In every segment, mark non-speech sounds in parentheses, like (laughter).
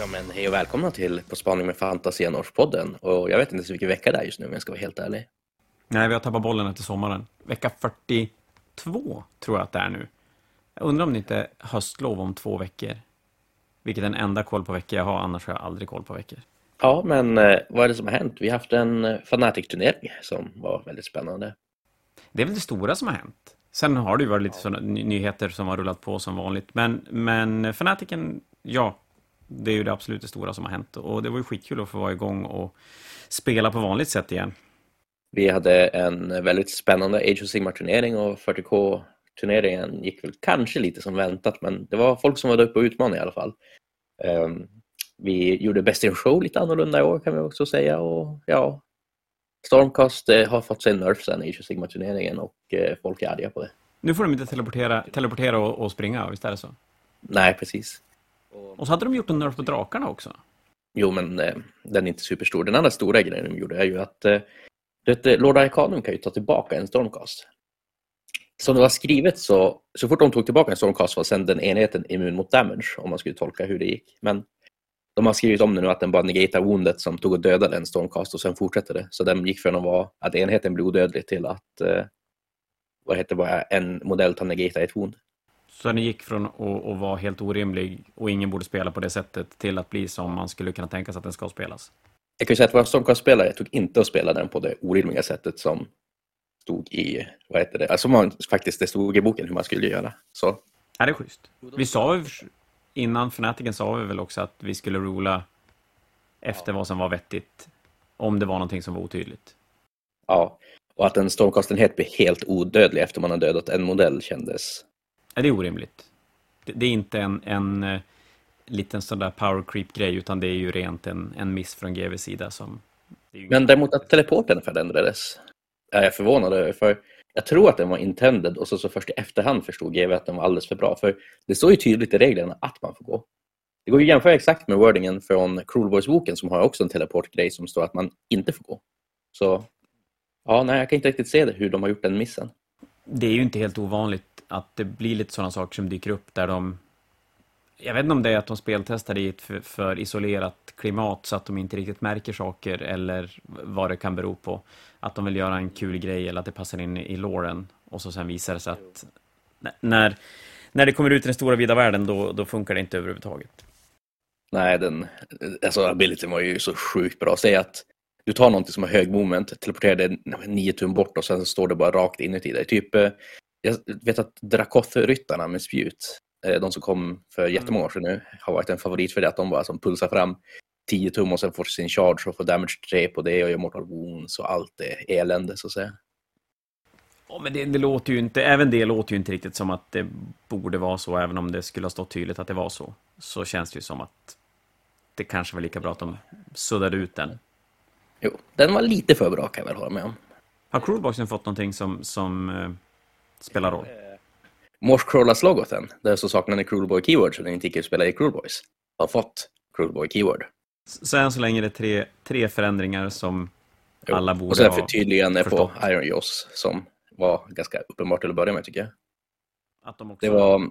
Ja men hej och välkomna till På spaning med Fantasy podden Och jag vet inte ens vilken vecka det är just nu om jag ska vara helt ärlig. Nej, vi har tappat bollen efter sommaren. Vecka 42 tror jag att det är nu. Jag undrar om det inte är höstlov om två veckor. Vilket är den enda koll på veckor jag har, annars har jag aldrig koll på veckor. Ja, men eh, vad är det som har hänt? Vi har haft en eh, Fnatic-turnering som var väldigt spännande. Det är väl det stora som har hänt. Sen har det ju varit lite sådana nyheter som har rullat på som vanligt. Men, men Fnaticen, ja, det är ju det absolut det stora som har hänt. Och det var ju skitkul att få vara igång och spela på vanligt sätt igen. Vi hade en väldigt spännande Age of Sigmar-turnering och 40K-turneringen gick väl kanske lite som väntat, men det var folk som var där uppe och utmanade i alla fall. Um, vi gjorde Best in Show lite annorlunda i år kan vi också säga och ja, Stormcast eh, har fått sig en nerf sen i Age of Sigmar-turneringen och eh, folk är arga på det. Nu får de inte teleportera, teleportera och, och springa, visst är det så? Nej, precis. Och så hade de gjort en nerf på drakarna också. Jo, men eh, den är inte superstor. Den andra stora grejen de gjorde är ju att eh, det, Lord Arcanum kan ju ta tillbaka en Stormcast. Som det var skrivet så, så fort de tog tillbaka en Stormcast var sen den enheten immun mot damage, om man skulle tolka hur det gick. Men de har skrivit om det nu att den bara negatar woundet som tog och dödade en Stormcast och sen fortsätter det. Så den gick från att vara att enheten blir odödlig till att eh, vad heter bara en modell tar negata ett wound. Så den gick från att, att vara helt orimlig och ingen borde spela på det sättet till att bli som man skulle kunna tänka sig att den ska spelas? Jag kan ju säga att våra Stormcast-spelare tog inte att spela den på det orimliga sättet som stod i, vad heter det, alltså man, faktiskt det stod i boken hur man skulle göra. Så. Är det schysst? Vi sa innan Fnaticen sa vi väl också att vi skulle rola efter vad som var vettigt. Om det var någonting som var otydligt. Ja, och att en stormkastenhet blir helt odödlig efter man har dödat en modell kändes... Ja, det är orimligt. Det, det är inte en, en uh, liten sån där power creep-grej, utan det är ju rent en, en miss från GVs sida som... Men däremot att teleporten förändrades är jag förvånad över, för jag tror att den var intended och så, så först i efterhand förstod GV att den var alldeles för bra. För det står ju tydligt i reglerna att man får gå. Det går ju att jämföra exakt med wordingen från Cruel Boys-boken som har också en teleportgrej som står att man inte får gå. Så ja, nej, jag kan inte riktigt se det, hur de har gjort den missen. Det är ju inte helt ovanligt att det blir lite sådana saker som dyker upp där de jag vet inte om det är att de speltestar i ett för, för, isolerat klimat så att de inte riktigt märker saker eller vad det kan bero på. Att de vill göra en kul grej eller att det passar in i låren och så sen visar det sig att när, när det kommer ut i den stora vida världen då, då funkar det inte överhuvudtaget. Nej, den, alltså abilityn var ju så sjukt bra. Säg att du tar någonting som har hög moment, teleporterar det nio tum bort och sen står det bara rakt inuti dig. Typ, eh, jag vet att Drakoth-ryttarna med spjut, Eh, de som kom för mm. jättemånga år sedan nu har varit en favorit för det att de bara som pulsar fram 10 tum och sen får sin charge och får damage 3 på det och gör mortal wounds och allt det elände så att säga. Ja, men det, det, låter ju inte, även det låter ju inte riktigt som att det borde vara så, även om det skulle ha stått tydligt att det var så. Så känns det ju som att det kanske var lika bra att de suddade ut den. Jo, den var lite för bra kan jag väl hålla med om. Har Cruelboxen fått någonting som, som uh, spelar roll? Morsecrawlas logoten, där så saknar ni Cruelboy Keyword så den inte gick att spela i Cruelboys, har fått Cruelboy Keyword. Så än så länge är det tre, tre förändringar som jo. alla borde ha Och sen förtydligande på Iron Jaws som var ganska uppenbart till att börja med tycker jag. Att de också... Det var...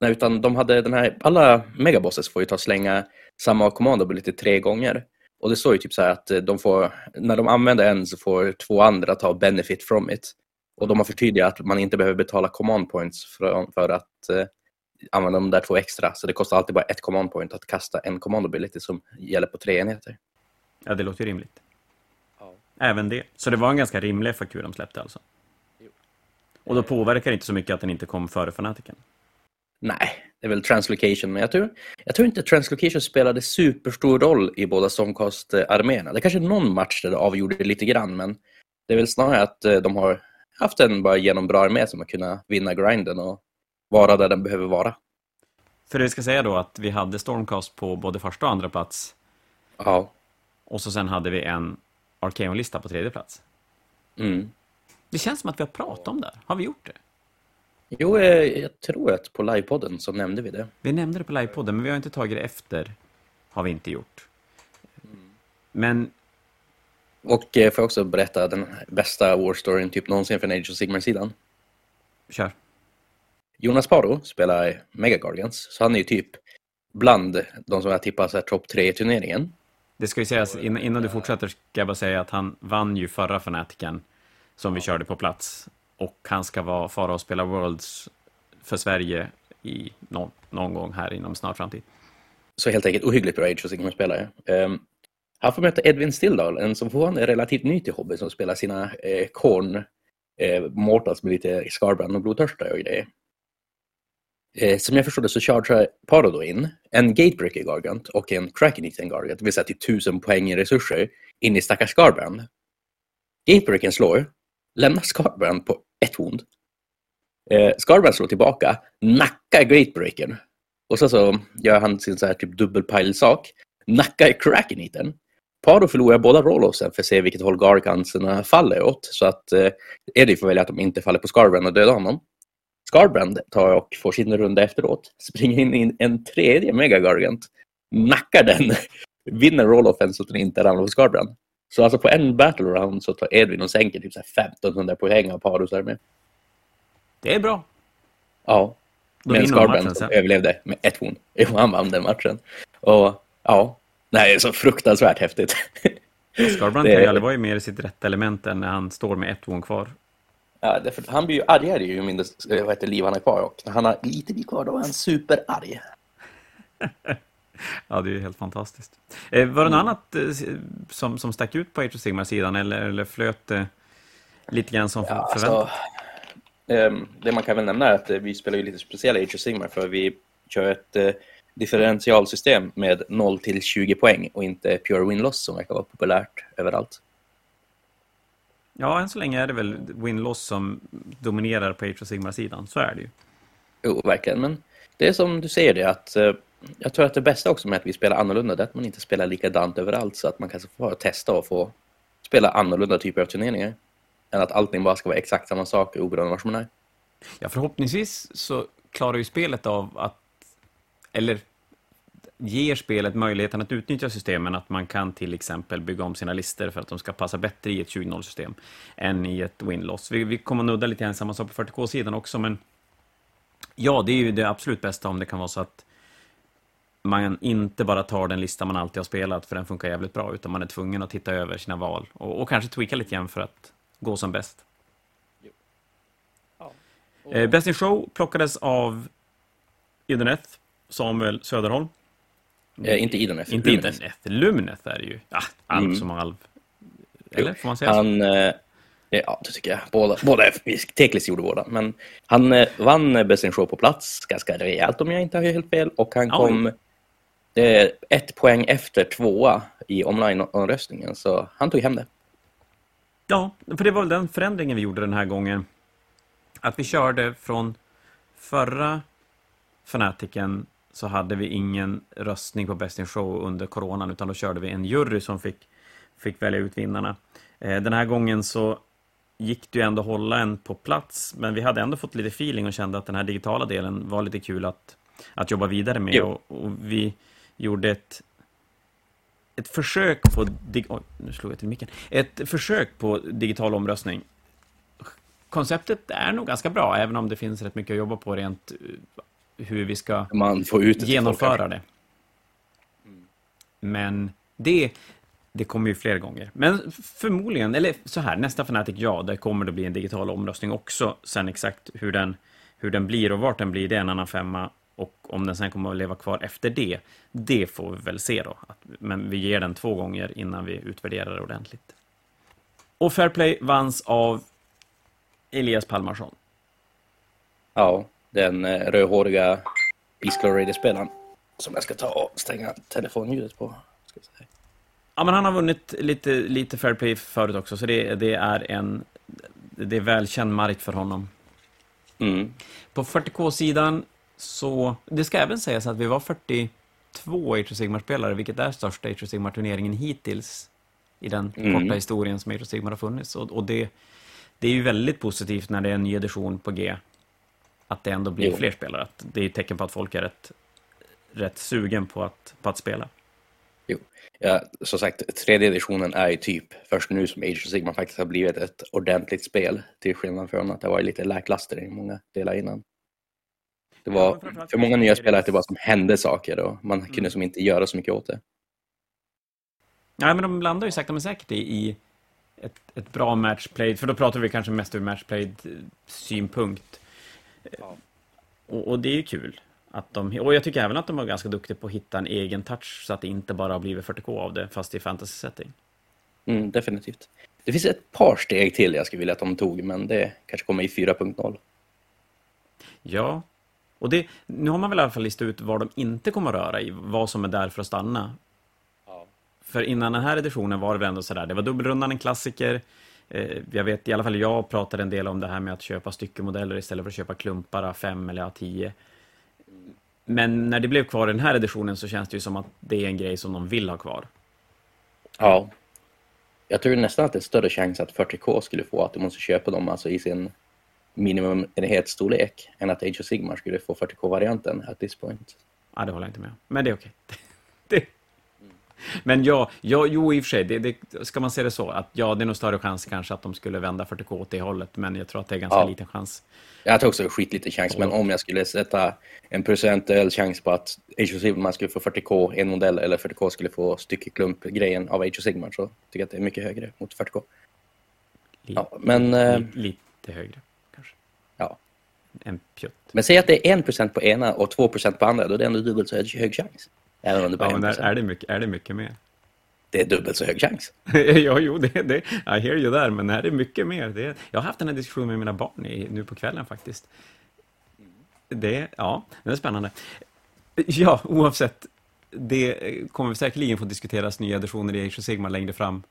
Nej, utan de hade den här... Alla megabosses får ju ta och slänga samma kommando lite tre gånger. Och det står ju typ så här att de får, när de använder en så får två andra ta benefit from it. Och de har förtydligat att man inte behöver betala command points för, för att eh, använda de där två extra. Så det kostar alltid bara ett command point att kasta en command ability som gäller på tre enheter. Ja, det låter ju rimligt. Ja. Även det. Så det var en ganska rimlig FAQ de släppte alltså? Jo. Och då påverkar det inte så mycket att den inte kom före fanatiken? Nej, det är väl translocation, men jag tror, jag tror inte translocation spelade superstor roll i båda Stormcast-arméerna. Det är kanske någon match där det avgjorde lite grann, men det är väl snarare att eh, de har haft en bara genom bra armé som har kunnat vinna grinden och vara där den behöver vara. För det ska säga då att vi hade Stormcast på både första och andra plats. Ja. Och så sen hade vi en Arkeon-lista på tredje plats. Mm. Det känns som att vi har pratat om det. Har vi gjort det? Jo, eh, jag tror att på livepodden så nämnde vi det. Vi nämnde det på livepodden, men vi har inte tagit det efter. Har vi inte gjort. Men och eh, får jag också berätta den bästa war storyn typ någonsin från Age of Sigmar-sidan? Kör. Jonas Paro spelar Mega Guardians, så han är ju typ bland de som jag tippar topp tre i turneringen. Det ska ju sägas, innan du fortsätter ska jag bara säga att han vann ju förra Fanatiken som vi körde på plats. Och han ska vara fara och spela Worlds för Sverige i någon, någon gång här inom snar framtid. Så helt enkelt ohyggligt bra Age of Sigmar-spelare. Um, han får möta Edvin Stilldal, en som fortfarande är relativt ny till hobby, som spelar sina eh, korn, eh, Mortals med lite skarbrand och blodtörsta och grejer. Eh, som jag förstår det så chargear Paro då in en Gatebreaker Gargant och en Kraken Eaten Gargant, det vill säga till tusen poäng i resurser, in i stackars Scarbrand. Gatebreakern slår, lämnar Scarbrand på ett hund. Eh, Scarbrand slår tillbaka, nackar Gatebreakern. Och så, så gör han sin så här typ dubbelpile-sak, nackar Kraken Eaten. Paro förlorar båda rollowsen för att se vilket håll Garganserna faller åt. Så att eh, Eddie får välja att de inte faller på Skarbrand och döda honom. Skarbrand tar och får sin runda efteråt, springer in i en tredje Megagargant, nackar den, (laughs) vinner roll-offen så att den inte ramlar på Skarbrand. Så alltså på en battle round så tar Edvin och sänker typ 1500 poäng av Parus armé. Det är bra. Ja. Då men Skarbrand som överlevde med ett horn. Han vann den matchen. Och ja, det här är så fruktansvärt häftigt. Skarbrand det... kan ju mer i sitt rätta element än när han står med ett horn kvar. Ja, därför, han blir ju argare ju mindre eh, vad heter, liv han har kvar. Och när han har lite liv kvar då är han superarg. (laughs) ja, det är ju helt fantastiskt. Eh, var det något mm. annat eh, som, som stack ut på Age of Sigmar-sidan eller, eller flöt det lite grann som ja, förväntat? Alltså, eh, det man kan väl nämna är att eh, vi spelar ju lite speciella Age of Sigmar för vi kör ett eh, differentialsystem med 0 till 20 poäng och inte pure win-loss som verkar vara populärt överallt. Ja, än så länge är det väl win-loss som dominerar på Age of Sigmar-sidan. Så är det ju. Jo, verkligen. Men det är som du säger det att uh, jag tror att det bästa också med att vi spelar annorlunda är att man inte spelar likadant överallt så att man kanske får testa och få spela annorlunda typer av turneringar. Än att allting bara ska vara exakt samma sak oberoende var man är. Ja, förhoppningsvis så klarar ju spelet av att, eller ger spelet möjligheten att utnyttja systemen, att man kan till exempel bygga om sina listor för att de ska passa bättre i ett 20.0-system än i ett win-loss. Vi, vi kommer nudda lite grann samma sak på 40K-sidan också, men ja, det är ju det absolut bästa om det kan vara så att man inte bara tar den lista man alltid har spelat, för den funkar jävligt bra, utan man är tvungen att titta över sina val och, och kanske tweaka lite grann för att gå som bäst. Ja. Och... Eh, Best in Show plockades av Ideneth, Samuel Söderholm. Eh, inte Ideneth. Inte Ideneth. Lumneth är det ju. Ja, alv mm. som alv. Eller, får man säga han, eh, Ja, det tycker jag. Båda, båda Teklis gjorde båda. Men han eh, vann Best in Show på plats ganska rejält om jag inte har helt fel. Och han kom eh, ett poäng efter tvåa i online-omröstningen. Så han tog hem det. Ja, för det var väl den förändringen vi gjorde den här gången. Att vi körde från förra Fanatiken så hade vi ingen röstning på Best in Show under coronan utan då körde vi en jury som fick, fick välja ut vinnarna. Eh, den här gången så gick det ju ändå att hålla en på plats men vi hade ändå fått lite feeling och kände att den här digitala delen var lite kul att, att jobba vidare med och, och, vi gjorde ett ett försök på oj, nu slog jag till micken. Ett försök på digital omröstning. Konceptet är nog ganska bra, även om det finns rätt mycket att jobba på rent hur vi ska Man får ut genomföra det. Men det, det kommer ju fler gånger. Men förmodligen, eller så här, nästa Fnatic, ja, det kommer det bli en digital omröstning också. Sen exakt hur den, hur den blir och vart den blir, det är en annan femma. Och om den sen kommer att leva kvar efter det, det får vi väl se då. Men vi ger den två gånger innan vi utvärderar det ordentligt. Och Fairplay vanns av Elias Palmarsson. Ja, den eh, rödhåriga Peace Glory-spelaren som jag ska ta och stänga telefonljudet på. Ska säga. Ja, men han har vunnit lite, lite fair play förut också, så det, det är en det är välkänd mark för honom. Mm. På 40K-sidan så, det ska även sägas att vi var 42 Age of Sigmar-spelare, vilket är största Age of Sigmar-turneringen hittills i den mm. korta historien som Age of Sigmar har funnits. Och, och, det, det är ju väldigt positivt när det är en ny edition på G, att det ändå blir jo. fler spelare. Att det är ett tecken på att folk är rätt, rätt sugen på att, på att spela. Jo, ja, som sagt, tredje editionen är ju typ först nu som Age of Sigma faktiskt har blivit ett ordentligt spel. Till skillnad från att det var lite lackluster i många delar innan. Det var för många nya spelare att det var som hände saker och man kunde mm. som inte göra så mycket åt det. Nej, men de landar ju sakta men säkert i ett, ett bra matchplay, för då pratar vi kanske mest ur matchplay-synpunkt. Ja. Och, och, det är ju kul. Att de, och jag tycker även att de var ganska duktiga på att hitta en egen touch så att det inte bara har blivit 40K av det, fast i fantasy-setting. Mm, definitivt. Det finns ett par steg till jag skulle vilja att de tog, men det kanske kommer i 4.0. Ja, och det, nu har man väl i alla fall listat ut vad de inte kommer att röra i, vad som är där för att stanna. Ja. För innan den här editionen var det väl ändå sådär, det var dubbelrundan, en klassiker. Eh, jag vet, i alla fall jag pratade en del om det här med att köpa styckemodeller istället för att köpa klumpar, fem eller tio. Men när det blev kvar i den här editionen så känns det ju som att det är en grej som de vill ha kvar. Ja. Jag tror nästan att det är större chans att 40K skulle få att du måste köpa dem alltså i sin minimumenhetsstorlek än att Age of Sigmar skulle få 40K-varianten at this point. Ja, det håller jag inte med Men det är okej. (laughs) Okay. Men ja, ja, jo i och för sig, det, det, ska man se det så, att ja, det är nog större chans kanske att de skulle vända 40K åt det hållet, men jag tror att det är ganska ja. liten chans. Jag tror också det är skitliten chans, men om jag skulle sätta en procentuell chans på att Age of Sigmar skulle få 40K en modell eller 40K skulle få styckeklump-grejen av Age of Sigmar så tycker jag att det är mycket högre mot 40K. ja, men, lite, eh, lite högre kanske. Ja. En pjutt. Men säg att det är 1% på ena och 2% på andra, då är det ändå dubbelt så hög chans. Även om det bara ja, men är, det mycket, är det mycket mer? Det är dubbelt så hög chans. (laughs) ja, jo, det, det, I hear you där, men är det mycket mer? Det, jag har haft den här diskussionen med mina barn i, nu på kvällen faktiskt. Det, ja, det är spännande. Ja, oavsett, det kommer vi säkerligen få diskuteras nya editioner i Age of Sigma längre fram.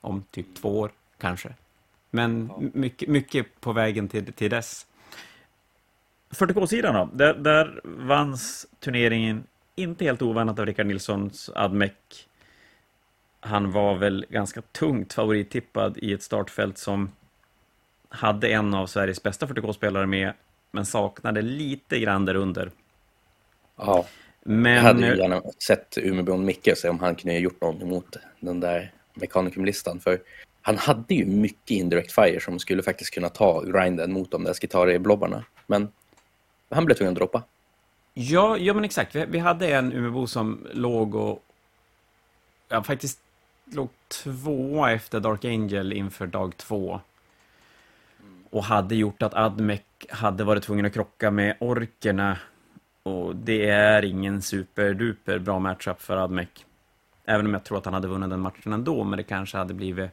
Om typ två år, kanske. Men mycket, mycket på vägen till, till dess. 40K-sidan då, där, där vanns turneringen inte helt ovannat av Rickard Nilssons Admec. Han var väl ganska tungt favorittippad i ett startfält som hade en av Sveriges bästa 40K-spelare med, men saknade lite grann där under. Ja, men... jag hade ju gärna sett Umeåbron Micke se om han kunde ha gjort någonting mot den där Mechanicum-listan. För han hade ju mycket indirect fire som skulle faktiskt kunna ta grinden mot de där Skitari-blobbarna. Men han blev tvungen att droppa. Ja, ja men exakt. Vi, vi hade en Umeåbo som låg och ja, faktiskt låg tvåa efter Dark Angel inför dag två. Och hade gjort att Admec hade varit tvungen att krocka med orkerna. Och det är ingen superduper bra matchup för Admec. Även om jag tror att han hade vunnit den matchen ändå, men det kanske hade blivit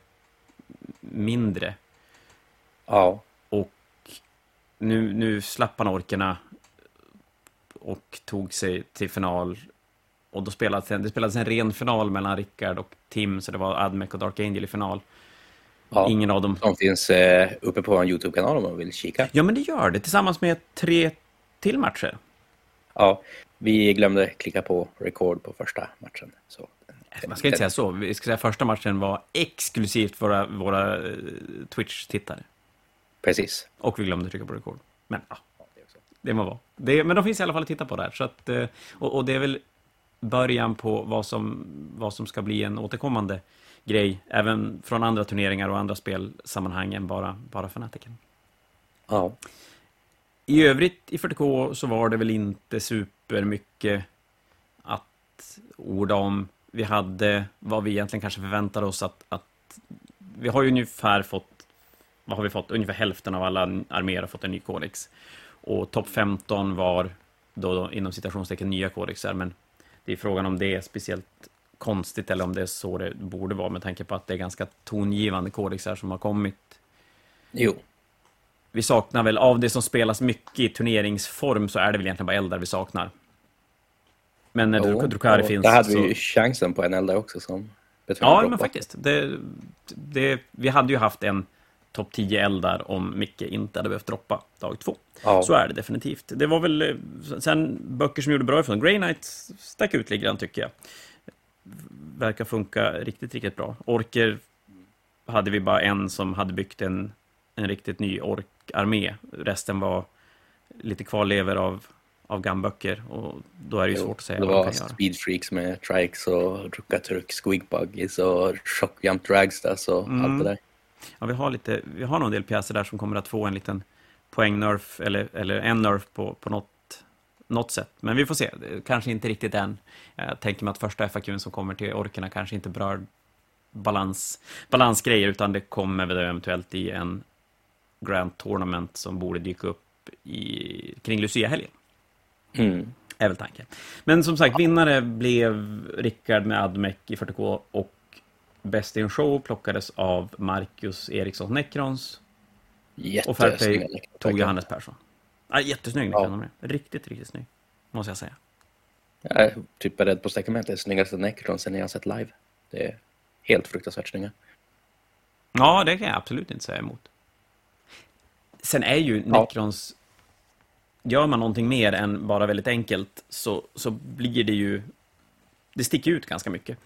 mindre. Ja. Och nu, nu slapp han orkerna och tog sig till final. Och då spelades det spelades en ren final mellan Rickard och Tim, så det var Admec och Dark Angel i final. Ja, Ingen av dem. De finns eh, uppe på en YouTube-kanal om man vill kika. Ja, men det gör det, tillsammans med tre till matcher. Ja, vi glömde klicka på record på första matchen. Så. Man ska inte säga så. Vi ska säga att första matchen var exklusivt för våra, våra eh, Twitch-tittare. Precis. Och vi glömde trycka på record. Men ja, det må vara. Det, men de finns i alla fall att titta på där. Så att, eh, och, och, det är väl början på vad som, vad som ska bli en återkommande grej, även från andra turneringar och andra spelsammanhang än bara, bara Fanatiken. Ja. I övrigt i 40K så var det väl inte supermycket att orda om. Vi hade vad vi egentligen kanske förväntade oss att, att vi har ju ungefär fått, vad har vi fått? Ungefär hälften av alla arméer har fått en ny kodex. Och topp 15 var då, då inom citationstecken nya kodexar, men det är frågan om det är speciellt konstigt eller om det är så det borde vara med tanke på att det är ganska tongivande kodexar som har kommit. Jo. Vi saknar väl, av det som spelas mycket i turneringsform så är det väl egentligen bara eldar vi saknar. Men när jo, Drukari finns... Där hade så... vi ju chansen på en eldar också som... Ja, men faktiskt. Det, det, vi hade ju haft en topp 10 eldar om Micke inte hade behövt droppa dag två. Ja. Så är det definitivt. Det var väl eh, sen böcker som gjorde bra ifrån. Grey Knight stack ut lite grann tycker jag. Verkar funka riktigt, riktigt bra. Orker hade vi bara en som hade byggt en, en riktigt ny orkarmé. Resten var lite kvarlever av, av gamböcker och då är det ju jo, svårt att säga vad de kan göra. Det var speedfreaks med trikes och Drukaturk, Squigbuggies och Shockjump Dragstas och mm. allt det där. Ja, vi har, lite, vi har nog en del pjäser där som kommer att få en liten poäng-nerf eller, eller en nerf på, på något något sätt. Men vi får se, kanske inte riktigt än. Jag tänker mig att första FAQn som kommer till orkerna kanske inte berör balans, balansgrejer, utan det kommer väl eventuellt i en Grand Tournament som borde dyka upp i, kring Lucia-helgen. Mm. Är väl tanken. Men som sagt, vinnare blev Rickard med Admec i 40K och Best in Show plockades av Marcus Eriksson Necrons. Och Fairplay tog Johannes Persson. Ja, jättesnygg ja. Riktigt, riktigt snygg. Måste jag säga. Jag är typ beredd på att sträcka mig till snyggaste Necron sen jag sett live. Det är helt fruktansvärt snygga. Ja, det kan jag absolut inte säga emot. Sen är ju Necrons... Ja. Gör man någonting mer än bara väldigt enkelt så, så blir det ju... Det sticker ut ganska mycket.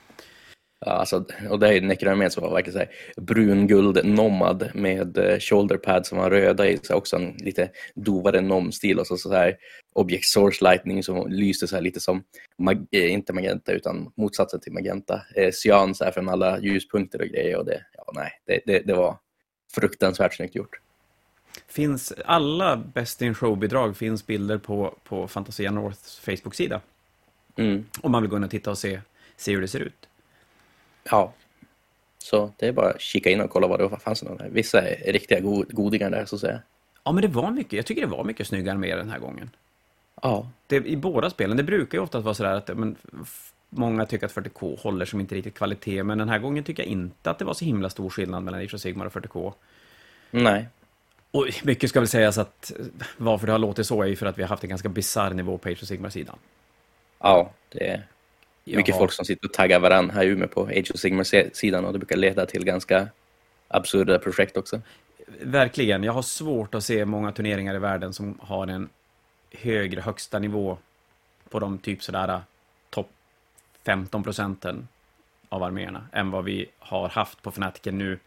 Alltså, och det är Necronomé som var verkligen så här brunguld nomad med eh, shoulderpads som var röda i, så också en lite dovare nom-stil och så, så här object source lightning som lyste så här lite som, mag eh, inte magenta utan motsatsen till magenta, eh, cyan så här från alla ljuspunkter och grejer och det, ja nej, det, det, det var fruktansvärt snyggt gjort. Finns alla Best in Show-bidrag finns bilder på, på Fantasia Norths Facebook-sida. Mm. Om man vill gå in och titta och se, se hur det ser ut. Ja, så det är bara att kika in och kolla vad det fanns. Någon Vissa är riktiga god, godingar där, så att säga. Ja, men det var mycket. Jag tycker det var mycket snyggare med den här gången. Ja. Det, I båda spelen. Det brukar ju ofta vara sådär att men, många tycker att 40K håller som inte riktigt kvalitet, men den här gången tycker jag inte att det var så himla stor skillnad mellan Age of Sigmar och 40K. Nej. Och mycket ska väl sägas att varför det har låtit så är ju för att vi har haft en ganska bizarr nivå på Age of Sigmar-sidan. Ja, det Jaha. mycket folk som sitter och taggar varandra här i Umeå på Age of Sigmar-sidan och det brukar leda till ganska absurda projekt också. Verkligen. Jag har svårt att se många turneringar i världen som har en högre högsta nivå på de typ sådär äh, topp 15 procenten av arméerna än vad vi har haft på Fanatiken nu.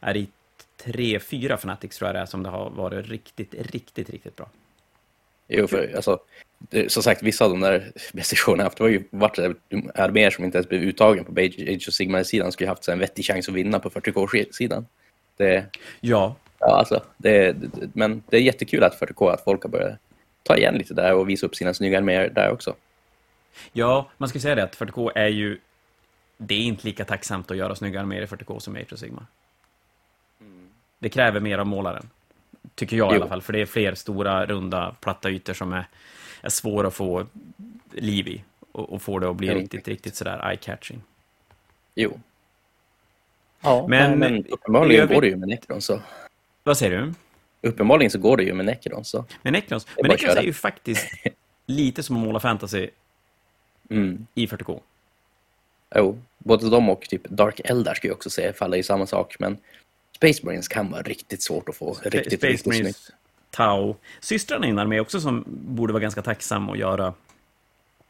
Är i tre, fyra Fanatics tror jag det är som det har varit riktigt, riktigt, riktigt bra. Jo, för alltså, som sagt, vissa av de där prestationerna haft var ju varit arméer som inte ens blev uttagen på Age of Sigmar-sidan skulle haft en vettig chans att vinna på 40K-sidan. Det, ja. ja alltså, det, men det är jättekul att 40K, att folk har börjat ta igen lite där och visa upp sina snygga arméer där också. Ja, man ska säga det att 40K är ju det är inte lika tacksamt att göra snygga arméer i 40K som i Age of Sigmar. Mm. Det kräver mer av målaren. Tycker jag jo. i alla fall, för det är fler stora, runda, platta ytor som är, är svåra att få liv i och, och få det att bli mm. riktigt, riktigt sådär eye-catching. Jo. Ja, men, men uppenbarligen går det ju med Necron så. Vad säger du? Uppenbarligen så går det ju med Necron så. Med Necrons? Men Necrons är ju faktiskt (laughs) lite som att måla fantasy mm. i 40K. Jo, både de och typ Dark Eldar skulle jag också säga faller i samma sak, men Space Marines kan vara riktigt svårt att få riktigt, Space riktigt Marines, snyggt. Tau. Systrarna innan med också som borde vara ganska tacksam att göra,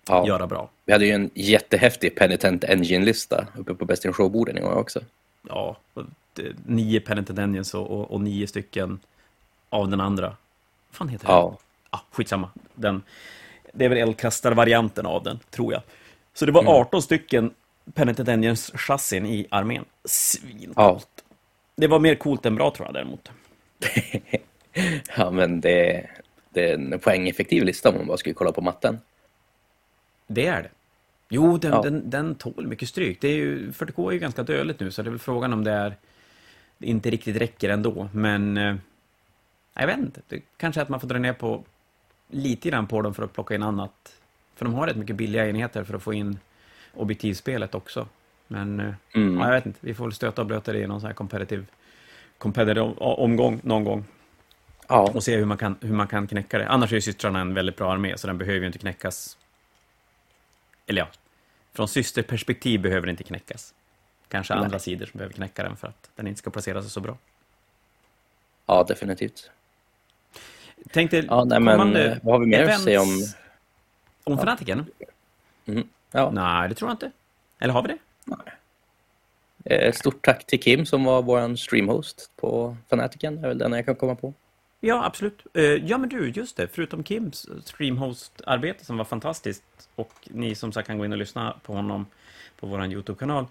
ja. göra bra. Vi hade ju en jättehäftig Penitent Engine-lista uppe på Best in Show-borden i år också. Ja, nio Penitent Engines och, och, och, nio stycken av den andra. Vad fan heter ja. den? Ah, skitsamma. Den, det är väl eldkastarvarianten av den, tror jag. Så det var 18 mm. stycken Penitent Engines chassin i armén. Svincoolt. Ja. Det var mer coolt än bra tror jag däremot. (laughs) ja, men det, det är en poängeffektiv lista om man bara skulle kolla på matten. Det är det. Jo, den, ja. den, den tål mycket stryk. Det är ju, 40K är ju ganska dödligt nu, så det är väl frågan om det är det inte riktigt räcker ändå. Men eh, jag vet inte. Det kanske är att man får dra ner på lite grann på dem för att plocka in annat. För de har rätt mycket billiga enheter för att få in objektivspelet också. Men eh, mm. ja, jag vet inte, vi får väl stöta och blöta det i någon sån här competitive, competitive omgång någon gång. Ja. Och se hur man, kan, hur man kan knäcka det. Annars är ju systrarna en väldigt bra armé, så den behöver ju inte knäckas. Eller ja, från systerperspektiv behöver den inte knäckas. Kanske Nej. andra sidor som behöver knäcka den för att den inte ska placera sig så bra. Ja, definitivt. Tänkte, ja, nej, men, eh, vad har vi mer att säga om... Om ja. Fanatiken? Mm. Ja. Nej, det tror jag inte. Eller har vi det? Nej. Eh, stort tack till Kim som var vår streamhost på Fanatiken. Det är väl den jag kan komma på. Ja, absolut. Eh, ja, men du, just det. Förutom Kims streamhost-arbete som var fantastiskt och ni som sagt kan gå in och lyssna på honom på vår YouTube-kanal.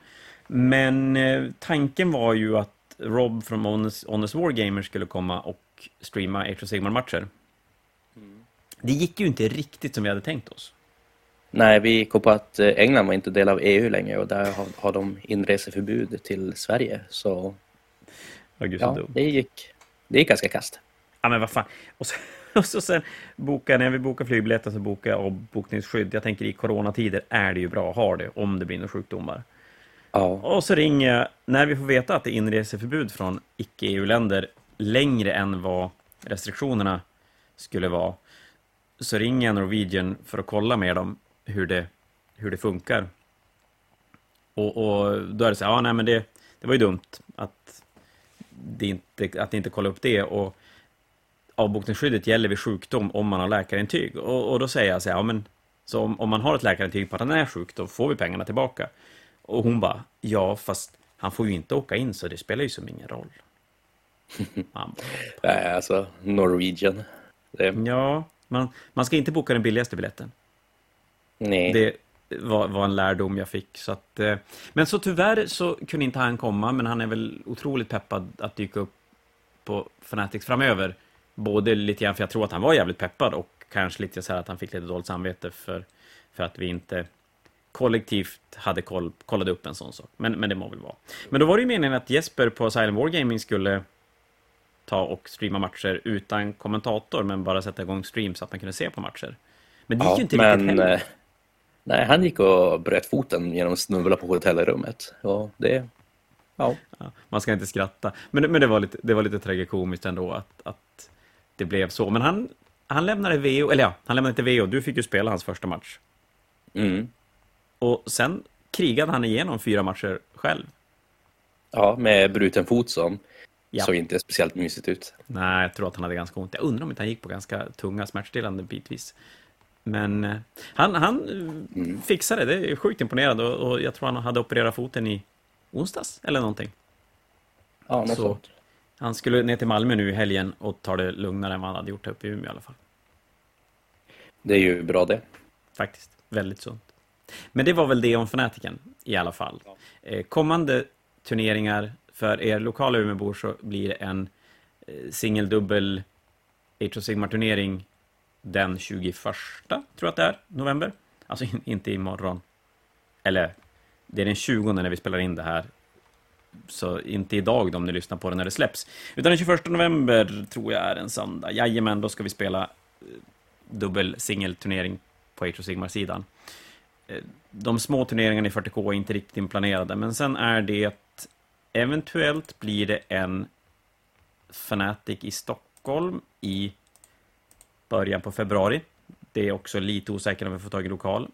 Men eh, tanken var ju att Rob från Honest, Honest skulle komma och streama Age of Sigmar-matcher. Mm. Det gick ju inte riktigt som vi hade tänkt oss. Nej, vi kom på att eh, England var inte del av EU längre och där har, har de inreseförbud till Sverige. Så Ja, gud, ja, det gick, det gick ganska kast. Ja, men vad fan. Och så, (laughs) och så sen boka, när vi bokar flygbiljetten så bokar jag avbokningsskydd. Jag tänker i coronatider är det ju bra att ha det om det blir några sjukdomar. Ja, Och så ringer jag, när vi får veta att det är inreseförbud från icke-EU-länder längre än vad restriktionerna skulle vara, så ringer jag Norwegian för att kolla med dem hur det, hur det funkar. Och, och då är det så här, ja nej men det, det var ju dumt att det inte, att inte kolla upp det. Och avbokningsskyddet gäller vid sjukdom om man har läkarintyg. Och, och då säger jag så här, ja men så om, om man har ett läkarintyg på att han är sjuk, då får vi pengarna tillbaka. Och hon bara, ja fast han får ju inte åka in så det spelar ju som ingen roll. (laughs) Bara, Nej, alltså Norwegian. Det, ja, man, man ska inte boka den billigaste biljetten. Nej. Det var, var en lärdom jag fick. Så att, eh, men så tyvärr så kunde inte han komma, men han är väl otroligt peppad att dyka upp på Fanatics framöver. Både lite grann för jag tror att han var jävligt peppad och kanske lite så här att han fick lite dåligt samvete för, för att vi inte kollektivt hade koll, kollade upp en sån sak. Men, men det må väl vara. Men då var det ju meningen att Jesper på Silent Wargaming skulle ta och streama matcher utan kommentator, men bara sätta igång stream så att man kunde se på matcher. Men det gick ja, ju inte riktigt men heller. Nej, han gick och bröt foten genom att snubbla på hotellrummet. Och det, ja. Ja, man ska inte skratta. Men, det- men det var lite, det var lite tragikomiskt ändå att, att det blev så. Men han, han lämnade VO, eller ja, han lämnade inte VO. Du fick ju spela hans första match. Mm. Och sen krigade han igenom fyra matcher själv. ja, med bruten fot som Ja. såg inte speciellt mysigt ut. Nej, jag tror att han hade ganska ont. Jag undrar om inte han gick på ganska tunga smärtstillande bitvis. Men eh, han, han mm. fixade det. Det är sjukt imponerad och, och jag tror han hade opererat foten i onsdags eller någonting. Ja, något Så- sånt. Han skulle ner till Malmö nu i helgen och ta det lugnare än vad han hade gjort uppe i Umeå i alla fall. Det är ju bra det. Faktiskt. Väldigt sunt. Men det var väl det om Fanatiken i alla fall. Eh, kommande turneringar för er lokala Umeåbor så blir det en eh, singel-dubbel Age of Sigmar-turnering den 21, tror jag att det är, november. Alltså in, inte imorgon. Eller, det är den 20 när vi spelar in det här. Så inte idag då, om ni lyssnar på det när det släpps. Utan den 21 november tror jag är en söndag. Jajamän, då ska vi spela eh, dubbel singelturnering på Age of Sigmar-sidan. Eh, de små turneringarna i 40K är inte riktigt inplanerade, men sen är det eventuellt blir det en Fnatic i Stockholm i början på februari. Det är också lite osäkert om vi får tag i lokal.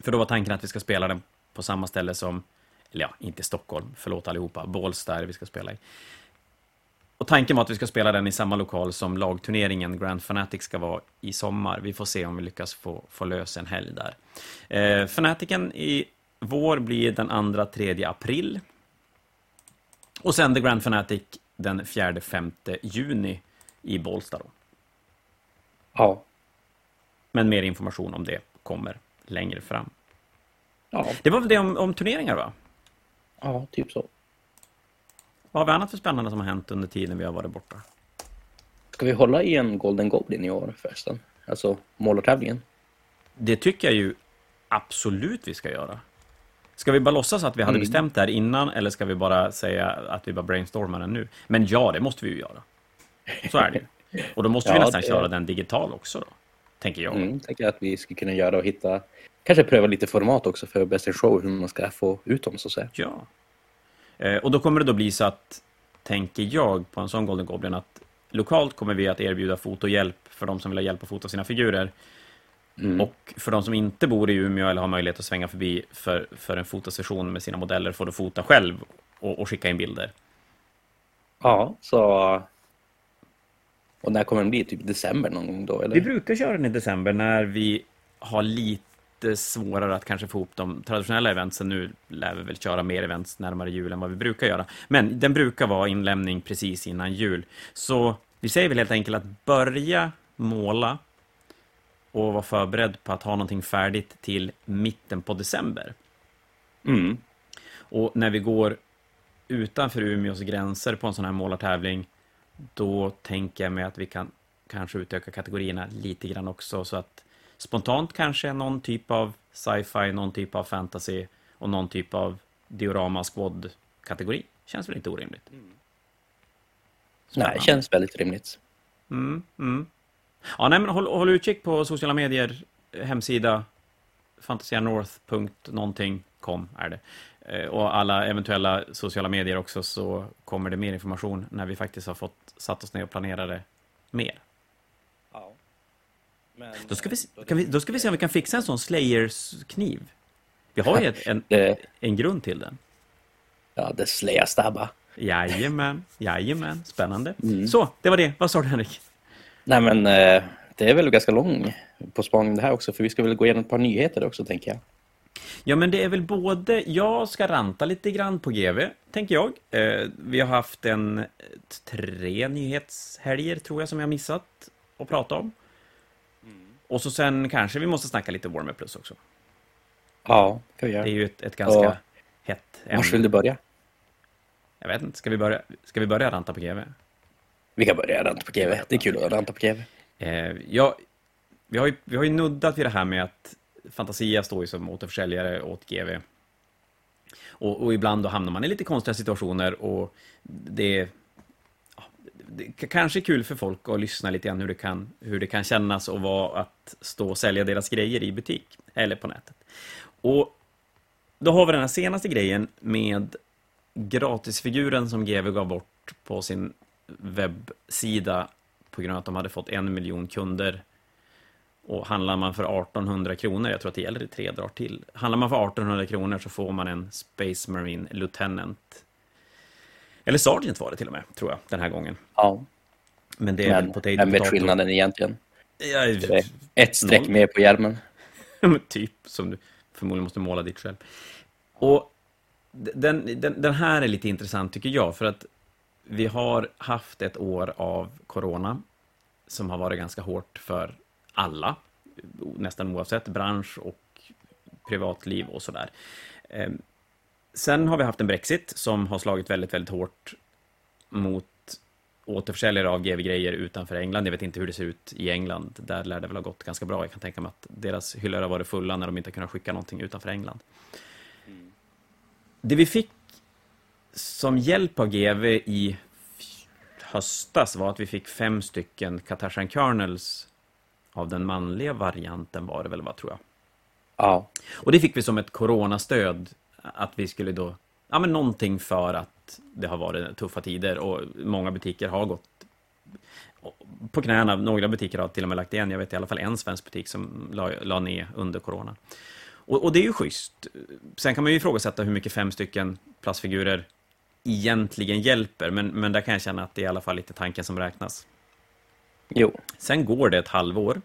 För då var tanken att vi ska spela den på samma ställe som, eller ja, inte Stockholm, förlåt allihopa, Bålsta är det vi ska spela i. Och tanken var att vi ska spela den i samma lokal som lagturneringen Grand Fanatic ska vara i sommar. Vi får se om vi lyckas få, få lös en helg där. Eh, Fanatiken i vår blir den 2-3 april. Och sen The Grand Fanatic den 4-5 juni i Bålsta då. Ja, Men mer information om det kommer längre fram. ja, Det var väl det om, om turneringar va? ja typ så. Vad har vi annat för spännande som har hänt under tiden vi har varit borta? Ska vi hålla i en Golden Goblin i år förresten? Alltså målartävlingen? Det tycker jag ju absolut vi ska göra. Ska vi bara låtsas att vi hade Mm. bestämt det här innan, eller ska vi bara säga att vi bara brainstormar den nu? Men ja, det måste vi ju göra. Så är det. (laughs) Och då måste vi Ja, nästan det- köra den digital också då, tänker jag. Mm, tänker jag att vi skulle kunna göra och hitta, kanske pröva lite format också för Best in Show, hur man ska få ut dem så att säga. Ja. Eh, och då kommer det då bli så att, tänker jag på en sån Golden Goblin, att lokalt kommer vi att erbjuda fotohjälp för de som vill ha hjälp att fota sina figurer. Mm. Och för de som inte bor i Umeå eller har möjlighet att svänga förbi för, för en fotosession med sina modeller får du fota själv och, och skicka in bilder. Ja, så... Och när kommer den bli? Typ december någon gång då? Eller? Vi brukar köra den i december när vi har lite svårare att kanske få ihop de traditionella eventsen. Nu lär vi väl köra mer events närmare jul än vad vi brukar göra. Men den brukar vara inlämning precis innan jul. Så vi säger väl helt enkelt att börja måla och vara förberedd på att ha någonting färdigt till mitten på december. Mm. Och när vi går utanför Umeås gränser på en sån här målartävling, då tänker jag mig att vi kan kanske utöka kategorierna lite grann också så att spontant kanske någon typ av sci-fi, någon typ av fantasy och någon typ av diorama squad-kategori. Känns väl inte orimligt? Nej, det känns väldigt rimligt. Mm, mm. Ja, nej, men håll, håll utkik på sociala medier, hemsida fantasianorth.någonting.com är det. Eh, och alla eventuella sociala medier också så kommer det mer information när vi faktiskt har fått satt oss ner och planerade mer. Ja. Men, Då ska, vi, kan vi, då ska vi se om vi kan fixa en sån Slayers-kniv. Vi har ju ett, en, Det- en grund till den. Ja, det släar stabba. Jajamän, jajamän, spännande. Mm. Så, det var det. Vad sa du Henrik? Nej, men eh, det är väl ganska lång på spaning det här också, för vi ska väl gå igenom ett par nyheter också, tänker jag. Ja, men det är väl både, jag ska ranta lite grann på GV, tänker jag. Eh, vi har haft en eh, tre nyhetshelger, tror jag, som jag missat att prata om. Och så sen kanske vi måste snacka lite Warmer Plus också. Ja, kan vi Det är göra. ju ett, ett ganska Ja. hett Vars vill ämne. du börja? Jag vet inte, ska vi börja, ska vi börja ranta på GV? Vi kan börja ranta på GV. Det är kul att ranta på GV. Eh, ja, vi, har ju, vi har ju nuddat vid det här med att Fantasia står ju som återförsäljare åt GV. Och, och ibland då hamnar man i lite konstiga situationer och det, ja, det kanske är kul för folk att lyssna lite grann hur det kan, hur det kan kännas och vara att stå och sälja deras grejer i butik eller på nätet. Och då har vi den här senaste grejen med gratisfiguren som GV gav bort på sin webbsida på grund av att de hade fått en miljon kunder. Och handlar man för 1800 kronor, jag tror att det gäller i tre dagar till. Handlar man för 1800 kronor så får man en Space Marine Lieutenant. Eller Sergeant var det till och med, tror jag, den här gången. Ja, Men det är men potato vem vet skillnaden egentligen? Ja, ett streck mer på hjälmen. (laughs) men typ, som du förmodligen måste måla ditt själv. Och den, den, den här är lite intressant tycker jag, för att vi har haft ett år av corona som har varit ganska hårt för alla, nästan oavsett bransch och privatliv och sådär. Ehm, sen har vi haft en Brexit som har slagit väldigt, väldigt hårt mot återförsäljare av GV-grejer utanför England. Jag vet inte hur det ser ut i England. Där lär det väl ha gått ganska bra. Jag kan tänka mig att deras hyllor har varit fulla när de inte har kunnat skicka någonting utanför England. Det vi fick som hjälp av GV i höstas var att vi fick fem stycken Katashan Kernels av den manliga varianten var det väl, vad tror jag. Ja, Och det fick vi som ett coronastöd, att vi skulle då, ja men någonting för att det har varit tuffa tider och många butiker har gått på knäna. Några butiker har till och med lagt igen. Jag vet i alla fall en svensk butik som la, la ner under corona. Och, och det är ju schysst. Sen kan man ju ifrågasätta hur mycket fem stycken plastfigurer egentligen hjälper, men, men där kan jag känna att det är i alla fall lite tanken som räknas. Jo. Sen går det ett halvår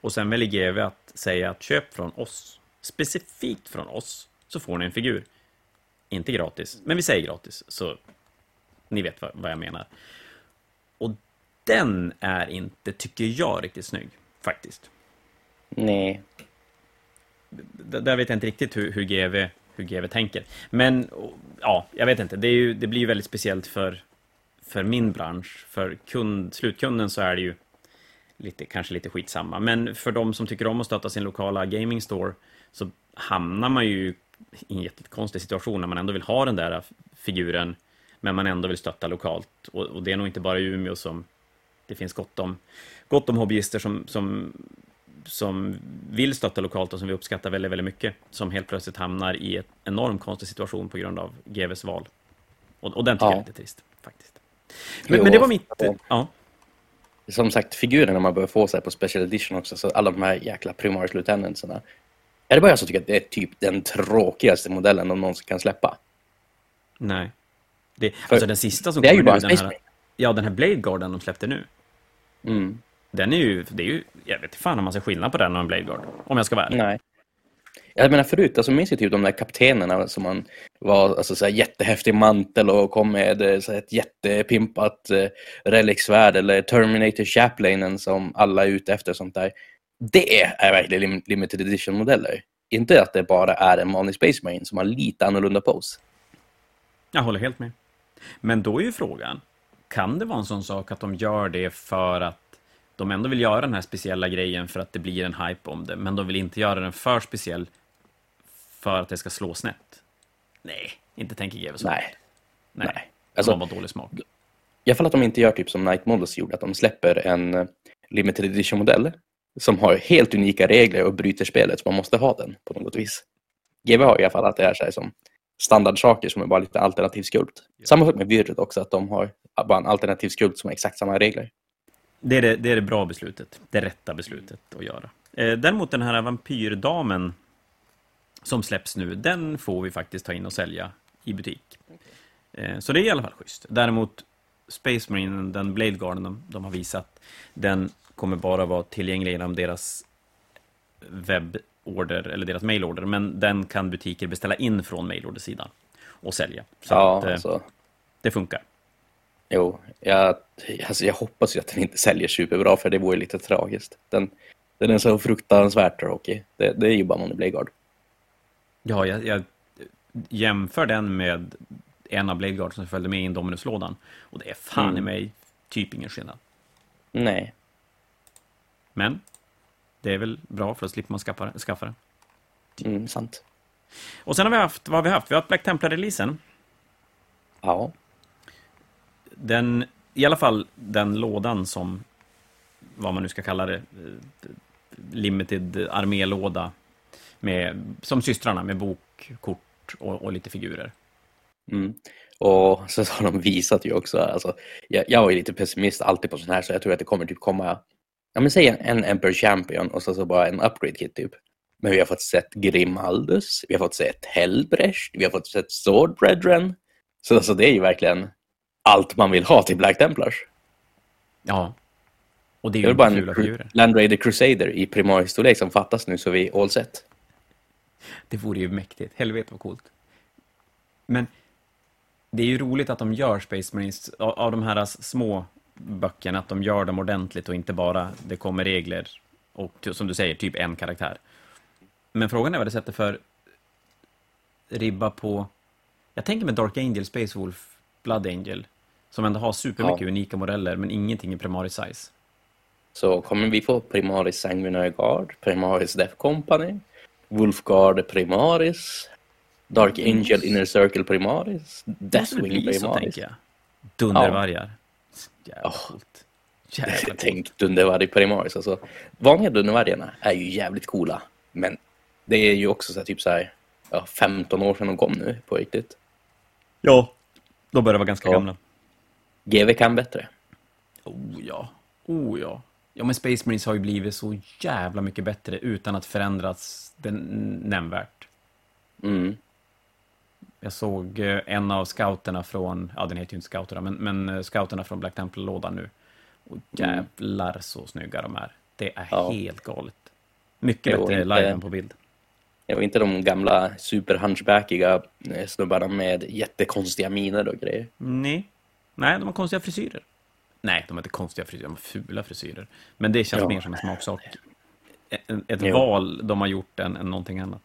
och sen väljer GV att säga att köp från oss, specifikt från oss, så får ni en figur. Inte gratis, men vi säger gratis, så ni vet vad, vad jag menar. Och den är inte, tycker jag, riktigt snygg, faktiskt. Nej. D- där vet jag inte riktigt hur, hur, GV, hur GV tänker. Men ja, jag vet inte. Det, är ju, det blir ju väldigt speciellt för, för min bransch. För kund, slutkunden så är det ju lite, kanske lite skitsamma. Men för de som tycker om att stötta sin lokala gaming store så hamnar man ju i en jättekonstig situation när man ändå vill ha den där figuren men man ändå vill stötta lokalt. Och, och det är nog inte bara i Umeå som det finns gott om, gott om hobbyister som, som som vill stötta lokalt och som vi uppskattar väldigt, väldigt mycket, som helt plötsligt hamnar i en enorm konstig situation på grund av GVs val. Och, och den tycker Ja. jag är lite trist, faktiskt. Men, Jo, men det var mitt... ja. Ja. Som sagt, figurerna man börjar få sig på Special Edition också, så alla de här jäkla Primaris Lieutenantsarna. Är det bara jag som tycker att det är typ den tråkigaste modellen de någonsin kan släppa? Nej. Det, För alltså den sista som det är ju bara nu, en den här. Ja, den här Blade Guarden de släppte nu. Mm. Den är ju, det är ju, jag vet inte fan om man ser skillnad på den och en Blade Guard. Om jag ska vara ärlig. Nej. Jag menar förut, alltså minns jag typ de där kaptenerna som man var alltså, så här, jättehäftig mantel och kom med eh, så här, ett jättepimpat eh, relicsvärd eller Terminator Chaplainen som alla är ute efter och sånt där. Det är verkligen lim- limited edition-modeller. Inte att det bara är en vanlig Space Marine som har lite annorlunda pose. Jag håller helt med. Men då är ju frågan, kan det vara en sån sak att de gör det för att de ändå vill göra den här speciella grejen för att det blir en hype om det, men de vill inte göra den för speciell för att det ska slå snett? Nej, inte tänker GW så. Nej. Nej. Nej. Alltså, de har dålig smak. I alla fall att de inte gör typ som Night Models gjorde, att de släpper en eh, limited edition-modell som har helt unika regler och bryter spelet, så man måste ha den på något vis. GW har i alla fall att det är så här som standardsaker som är bara lite alternativ skulpt. Samma sak med Virret också, att de har bara en alternativ skulpt som har exakt samma regler. Det är det, det är det bra beslutet. Det rätta beslutet att göra. Eh, däremot den här vampyrdamen som släpps nu, den får vi faktiskt ta in och sälja i butik. Eh, så det är i alla fall schysst. Däremot Space Marine, den Blade Garden de, de har visat, den kommer bara vara tillgänglig genom deras weborder, eller deras mailorder, men den kan butiker beställa in från mailordersidan och sälja. Så ja, att, eh, alltså, det funkar. jo, jag, alltså, jag hoppas ju att den inte säljer superbra, för det vore lite tragiskt. Den, den är så fruktansvärt tråkig. Det, det är ju bara Money Bladeguard. Ja, jag, jag jämför den med en av Blade Guard som följde med i Indominus-lådan. Och det är fan i Mm. mig typ ingen skillnad. Nej. Men det är väl bra för att slippa man skaffa, skaffa det. Mm, sant. Och sen har vi haft, vad har vi haft? Vi har haft Black Templar-releasen. Ja. Den, i alla fall den lådan som, vad man nu ska kalla det, eh, limited armélåda med, som systrarna med bok, kort och, och lite figurer. Mm. Och så har de visat ju också, alltså, jag, jag var ju lite pessimist alltid på sån här, så jag tror att det kommer typ komma, ja men säg en, Emperor Champion och så, så bara en upgrade kit typ. Men vi har fått sett Grimaldus, vi har fått sett Hellbrecht, vi har fått sett Sword Brethren. Så alltså, det är ju verkligen allt man vill ha till Black Templars. Ja. Och det är Det ju är bara en. Land Raider Crusader i primarstorlek som fattas nu så vi all set. (laughs) Det vore ju mäktigt. Helvete vad coolt. Men det är ju roligt att de gör Space Marines av, de här små böckerna, att de gör dem ordentligt och inte bara det kommer regler och som du säger, typ en karaktär. Men frågan är vad det sätter för ribba på... Jag tänker med Dark Angel, Space Wolf, Blood Angel, som ändå har supermycket Ja. unika modeller, men ingenting i Primaris size. Så kommer vi få Primaris Sanguinary Guard, Primaris Death Company, Wolfguard Primaris, Dark. Angel Inner Circle Primaris, Deathwing så, Primaris. tänker jag. Dundervargar. Jävla Ja. coolt. Jävla (laughs) coolt. Tänk Dundervarg Primaris. Alltså, vanliga Dundervargarna är ju jävligt coola. Men det är ju också så här, typ så här, ja, 15 år sedan de kom nu på riktigt. Ja, de börjar vara ganska Ja. gamla. GV kan bättre. Oh ja, oh ja. Ja, men Space Marines har ju blivit så jävla mycket bättre utan att förändras den nämnvärt. Mm. Jag såg eh, en av scouterna från, ja den heter ju inte scouterna, men, men eh, scouterna från Black Temple-lådan nu. Och jävlar så snygga de är. Det är Ja. helt galet. Mycket Jo, bättre inte- live än på bild. Det var inte de gamla superhunchbackiga eh, snubbarna med jättekonstiga miner och grejer. Nej. Nej, de har konstiga frisyrer. Nej, de har inte konstiga frisyrer, de har fula frisyrer. Men det känns Ja. mer som en smaksak. Ett, Jo. val de har gjort än, än någonting annat.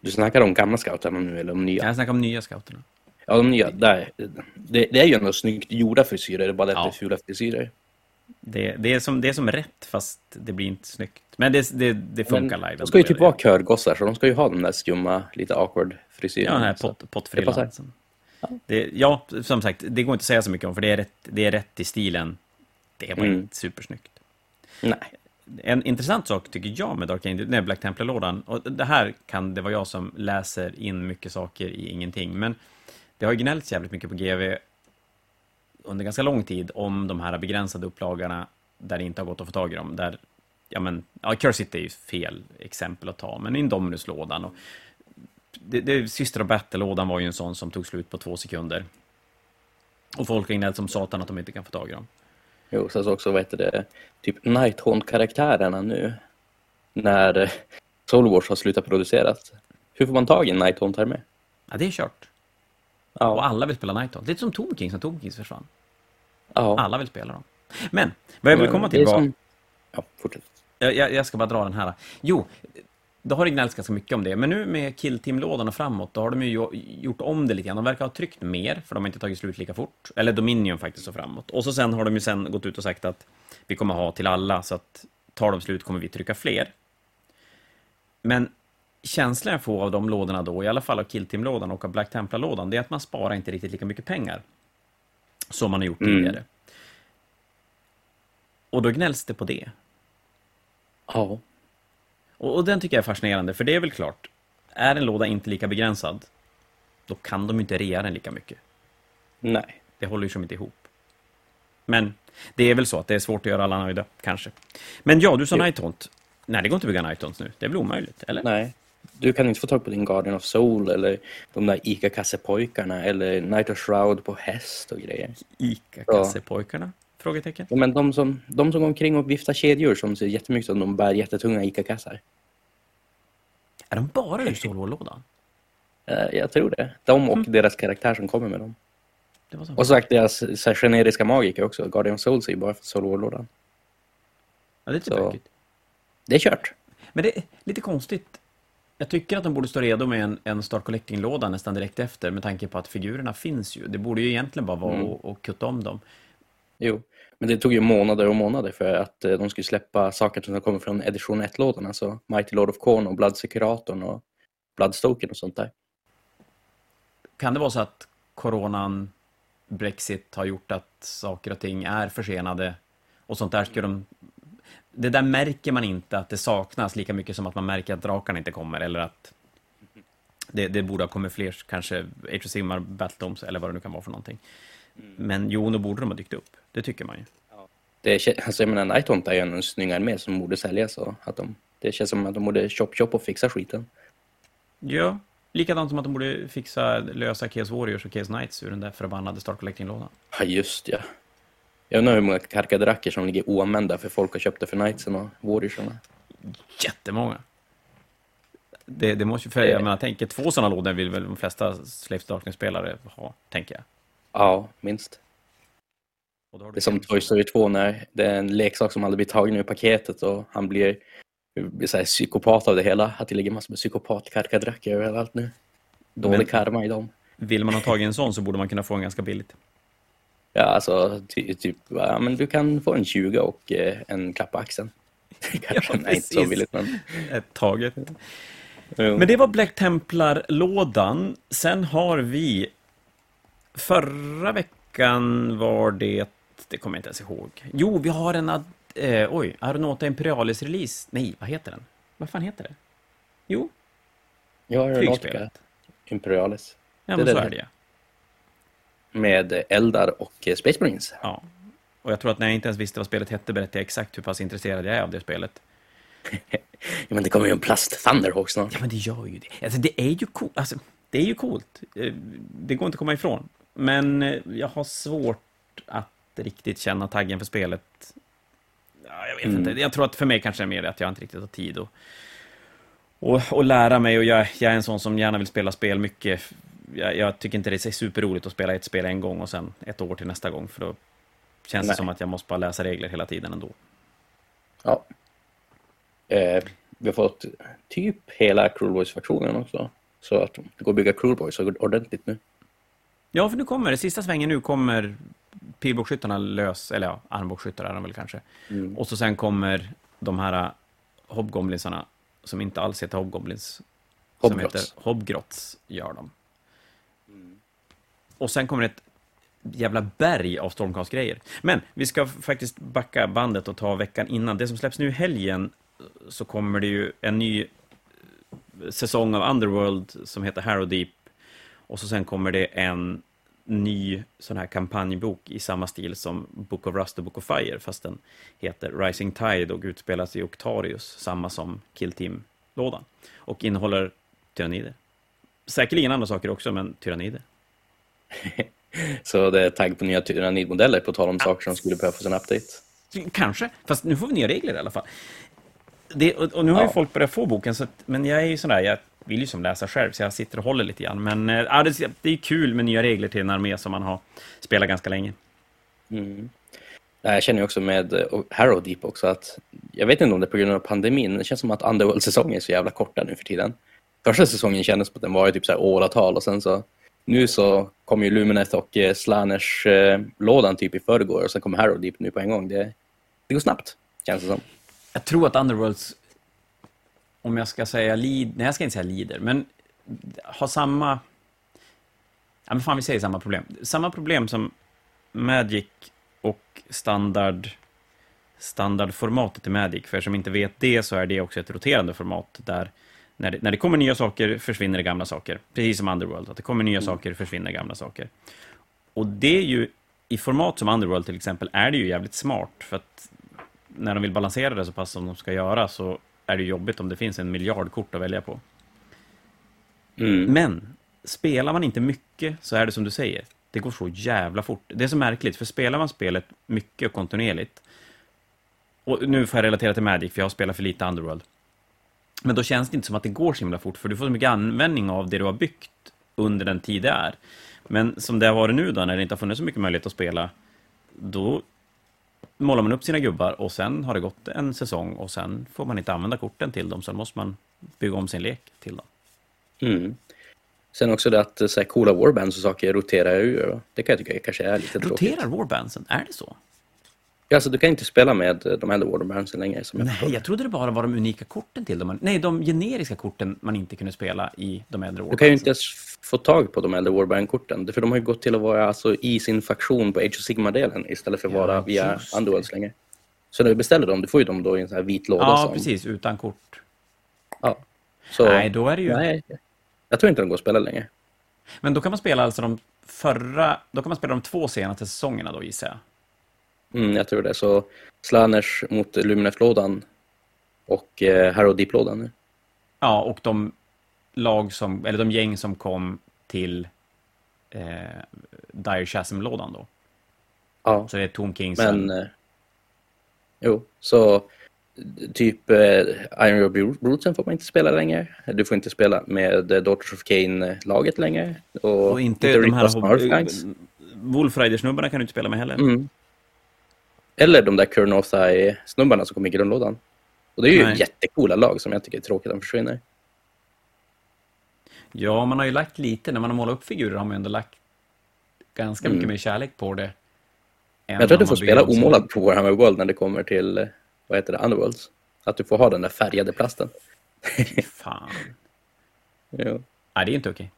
Du snackar om gamla scouterna nu eller de nya? Jag snackar om nya scouterna. Ja, de nya. Där. Det, det är ju ändå snyggt gjorda frisyrer, det är bara det Ja. är fula frisyrer. Det, det, är som, det är som rätt, fast det blir inte snyggt. Men det, det, det funkar Men live. De ska ju typ vara körgossar, så de ska ju ha den där skumma, lite awkward frisyren. Ja, den här Så- pot, det pottfrillan. Det, ja, som sagt, det går inte att säga så mycket om, för det är rätt, det är rätt i stilen. Det bara Mm. inte supersnyggt. Nej. En intressant sak tycker jag med Dark Angel, nej, Black Templar-lådan, och det här kan det vara jag som läser in mycket saker i ingenting, men det har ju gnällts jävligt mycket på GV under ganska lång tid om de här begränsade upplagorna där det inte har gått att få tag i dem, där, ja men, ja, Curse City är ju fel exempel att ta, men Indominus-lådan och det, det, Syster of Battle-lådan var ju en sån som tog slut på två sekunder. Och folk gnällt som satan att de inte kan få tag i dem. Jo, sen så också, vad heter det, typ Nighthaunt-karaktärerna nu. När eh, Soul Wars har slutat produceras. Hur får man tag i en Nighthaunt-armé? Ja, det är kört. Och Ja, alla vill spela Nighthaunt. Lite som Tomb Kings när Tomb Kings försvann. ja. Alla vill spela dem. Men, vad jag vill komma till var... som- Ja, fortsätt. Jag jag ska bara dra den här. Jo, då har det gnällts ganska mycket om det. Men nu med Killteam-lådan och framåt, då har de ju gjort om det lite grann. De verkar ha tryckt mer, för de har inte tagit slut lika fort. Eller Dominion faktiskt och framåt. Och så sen har de ju sen gått ut och sagt att vi kommer ha till alla, så att tar de slut kommer vi trycka fler. Men känslan jag får av de lådorna då, i alla fall av Killteam-lådan och av Black Templar-lådan, det är att man sparar inte riktigt lika mycket pengar som man har gjort mm. tidigare. Och då gnälls det på det. Ja. Och, och, den tycker jag är fascinerande, för det är väl klart, är en låda inte lika begränsad, då kan de inte rea den lika mycket. Nej. Det håller ju som inte ihop. Men det är väl så att det är svårt att göra alla nöjda, kanske. Men ja, du sa Nighthaunt. Nej, det går inte att bygga Nighthaunt nu. Det väl omöjligt, eller? Nej. Du kan inte få tag på din Guardian of Soul eller de där ICA-kassepojkarna eller Night of Shroud på häst och grejer. ICA-kassepojkarna? Frågetecken. Ja, men de som, de som går omkring och viftar kedjor som ser jättemycket som de bär jättetunga ICA-kassar. Är de bara ur Solvår-lådan? Uh, jag tror det. De och mm. deras karaktär som kommer med dem. Och så sagt deras så här, generiska magiker också. Guardian Souls är ju bara för Solvår-lådan. Ja, det är lite tråkigt. Det är kört. Men det är lite konstigt. Jag tycker att de borde stå redo med en, en Start Collecting-låda nästan direkt efter med tanke på att figurerna finns ju. Det borde ju egentligen bara vara mm. att, att kutta om dem. Jo, men det tog ju månader och månader för att eh, de skulle släppa saker som kommer från edition 1-lådan, alltså Mighty Lord of Corn och Bloodsecuratorn och Bloodstoken och sånt där. Kan det vara så att coronan, Brexit har gjort att saker och ting är försenade och sånt där skulle de... Det där märker man inte att det saknas lika mycket som att man märker att drakarna inte kommer eller att det, det borde ha kommit fler, kanske Age of Sigmar, Battledoms eller vad det nu kan vara för någonting. Mm. Men jo, då borde de ha dykt upp. Det tycker man ju. Ja. Det, alltså, jag menar, Nighthaunt är ju en snygg armé som borde säljas. Att de, det känns som att de borde chop chop och fixa skiten. Ja, likadant som att de borde fixa lösa Chaos Warriors och Chaos Knights ur den där förbannade Start Collecting-lådan. Ja, just ja. Jag undrar hur många karkadracker som ligger oanvända för folk har köpt det för Knightsen och Warriorsarna. Jättemånga. Det, det måste ju, för jag menar, tänker två sådana lådor vill väl de flesta Slave Darkness-spelare ha, tänker jag. Ja, minst. Det är som Toy Story 2 när det är en leksak som aldrig blir tagen ur paketet och han blir, blir så här, psykopat av det hela. Att det ligger massor med psykopatkarkadracker överallt nu. Dålig Men, karma i dem. Vill man ha tagit en sån så borde man kunna få en ganska billigt. Ja, alltså ty, typ, ja, men du kan få en 20 och eh, en klapp på axeln. (laughs) Kanske ja, inte så billigt, men... Ett taget. Men det var Black Templar-lådan. Sen har vi Förra veckan var det... Det kommer jag inte ens ihåg. Jo, vi har en... Eh, oj, Aeronauta Imperialis-release. Nej, vad heter den? Vad fan heter det? Jo. Ja, Aeronautica Imperialis. Ja, men det så är det ja. Med Eldar och Space Marines. Ja. Och jag tror att när jag inte ens visste vad spelet hette berättade jag exakt hur pass intresserad jag är av det spelet. (laughs) ja, men det kommer ju en plast Thunderhawk snart. Ja, men det gör ju det. Alltså, det är ju coolt. Alltså, det är ju coolt. Eh, det går inte att komma ifrån. Men eh, jag har svårt att riktigt känna taggen för spelet. Ja, jag vet mm. inte. Jag tror att för mig kanske det är mer att jag inte riktigt har tid och, och, och lära mig. Och jag, jag, är en sån som gärna vill spela spel mycket. Jag, jag, tycker inte det är superroligt att spela ett spel en gång och sen ett år till nästa gång. För då känns Nej. det som att jag måste bara läsa regler hela tiden ändå. Ja. Eh, vi har fått typ hela Cruel Boys-faktionen också. Så att det går att bygga Cruel Boys ordentligt nu. Ja, för nu kommer det. Sista svängen nu kommer pilbågsskyttarna lös, eller ja, armbågsskyttar är de väl kanske. Mm. Och så sen kommer de här äh, hobgoblinsarna som inte alls heter hobgoblins. Hobgrots. Som heter hobgrots, gör de. Mm. Och sen kommer ett jävla berg av stormcast-grejer. Men vi ska faktiskt backa bandet och ta veckan innan. Det som släpps nu i helgen så kommer det ju en ny säsong av Underworld som heter Harrow Deep och så sen kommer det en ny sån här kampanjbok i samma stil som Book of Rust och Book of Fire, fast den heter Rising Tide och utspelas i Octarius, samma som Kill Team-lådan. Och innehåller tyrannider. Säkerligen andra saker också, men tyrannider. (laughs) Så det är tagg på nya tyrannidmodeller, på tal om saker som skulle behöva få sin update? Kanske, fast nu får vi nya regler i alla fall. Det, och, och, nu har ja. ju folk börjat få boken, så att, men jag är ju sån där, jag vill ju som läsa själv, så jag sitter och håller lite grann. Men äh, det, det är kul med nya regler till en armé som man har spelat ganska länge. Mm. Jag känner också med Harrow Deep också att jag vet inte om det är på grund av pandemin. Det känns som att Underworld-säsongen är så jävla korta nu för tiden. Första säsongen kändes som att den var typ så här åratal och sen så nu så kommer ju Lumineth och eh, Slanners-lådan typ i förrgår och sen kommer Harrow Deep nu på en gång. Det, det går snabbt, känns det som. Jag tror att Underworlds, om jag ska säga lead, nej jag ska inte säga leader, men har samma, ja men fan vi säger samma problem. Samma problem som Magic och standard, standardformatet i Magic. För er som inte vet det så är det också ett roterande format där när det, när det kommer nya saker försvinner det gamla saker. Precis som Underworld, att det kommer nya mm. saker försvinner gamla saker. Och det är ju, i format som Underworld till exempel, är det ju jävligt smart. För att när de vill balansera det så pass som de ska göra så är det jobbigt om det finns en miljard kort att välja på. Mm. Men spelar man inte mycket så är det som du säger, det går så jävla fort. Det är så märkligt, för spelar man spelet mycket och kontinuerligt, och nu får jag relatera till Magic, för jag har spelat för lite Underworld, men då känns det inte som att det går så himla fort, för du får så mycket användning av det du har byggt under den tid det är. Men som det har varit nu då, när det inte har funnits så mycket möjlighet att spela, då målar man upp sina gubbar och sen har det gått en säsong och sen får man inte använda korten till dem, så då måste man bygga om sin lek till dem. Mm. Sen också det att så här, coola warbands och saker roterar ur. Det kan jag tycka kanske är lite Roterar tråkigt. Roterar warbandsen? Är det så? Alltså du kan inte spela med de äldre warbandsen längre. Som jag Nej, förstår. jag trodde det bara var de unika korten till dem. Nej, de generiska korten man inte kunde spela i de äldre warbandsen. Du kan ju inte ens få tag på de äldre warband-korten. För de har ju gått till att vara alltså, i sin faktion på Age of Sigma-delen istället för att vara ja, via Underworlds längre. Så när du beställer dem, du får ju dem då i en sån här vit låda. Ja, som... precis. Utan kort. Ja. Så... Nej, då är det ju... Nej, jag tror inte de går att spela längre. Men då kan man spela alltså de förra... Då kan man spela de två senaste säsongerna då, gissar jag? Mm, jag tror det. Så Slanners mot Luminef-lådan och eh, Harrow Deep-lådan. Ja, och de lag som, eller de gäng som kom till eh, Dire Chasm-lådan då. Ja. Så det är Tom Kings. Men, eh, jo, så typ eh, Iron Rob Broodsen får man inte spela längre. Du får inte spela med Daughters of Kane-laget längre. Och, och inte, inte de här Wolf Rider-snubbarna kan du inte spela med heller. Mm. Eller de där Kurnothai-snubbarna som kom i grundlådan. Och det är ju Nej. jättecoola lag som jag tycker är tråkigt att de försvinner. Ja, man har ju lagt lite. När man har målat upp figurer har man ju ändå lagt ganska mycket mm. mer kärlek på det. Jag tror att du får spela omålad på Warhammer World när det kommer till, vad heter det, Underworlds. Att du får ha den där färgade plasten. Fan. (laughs) jo. Nej, det är inte okej.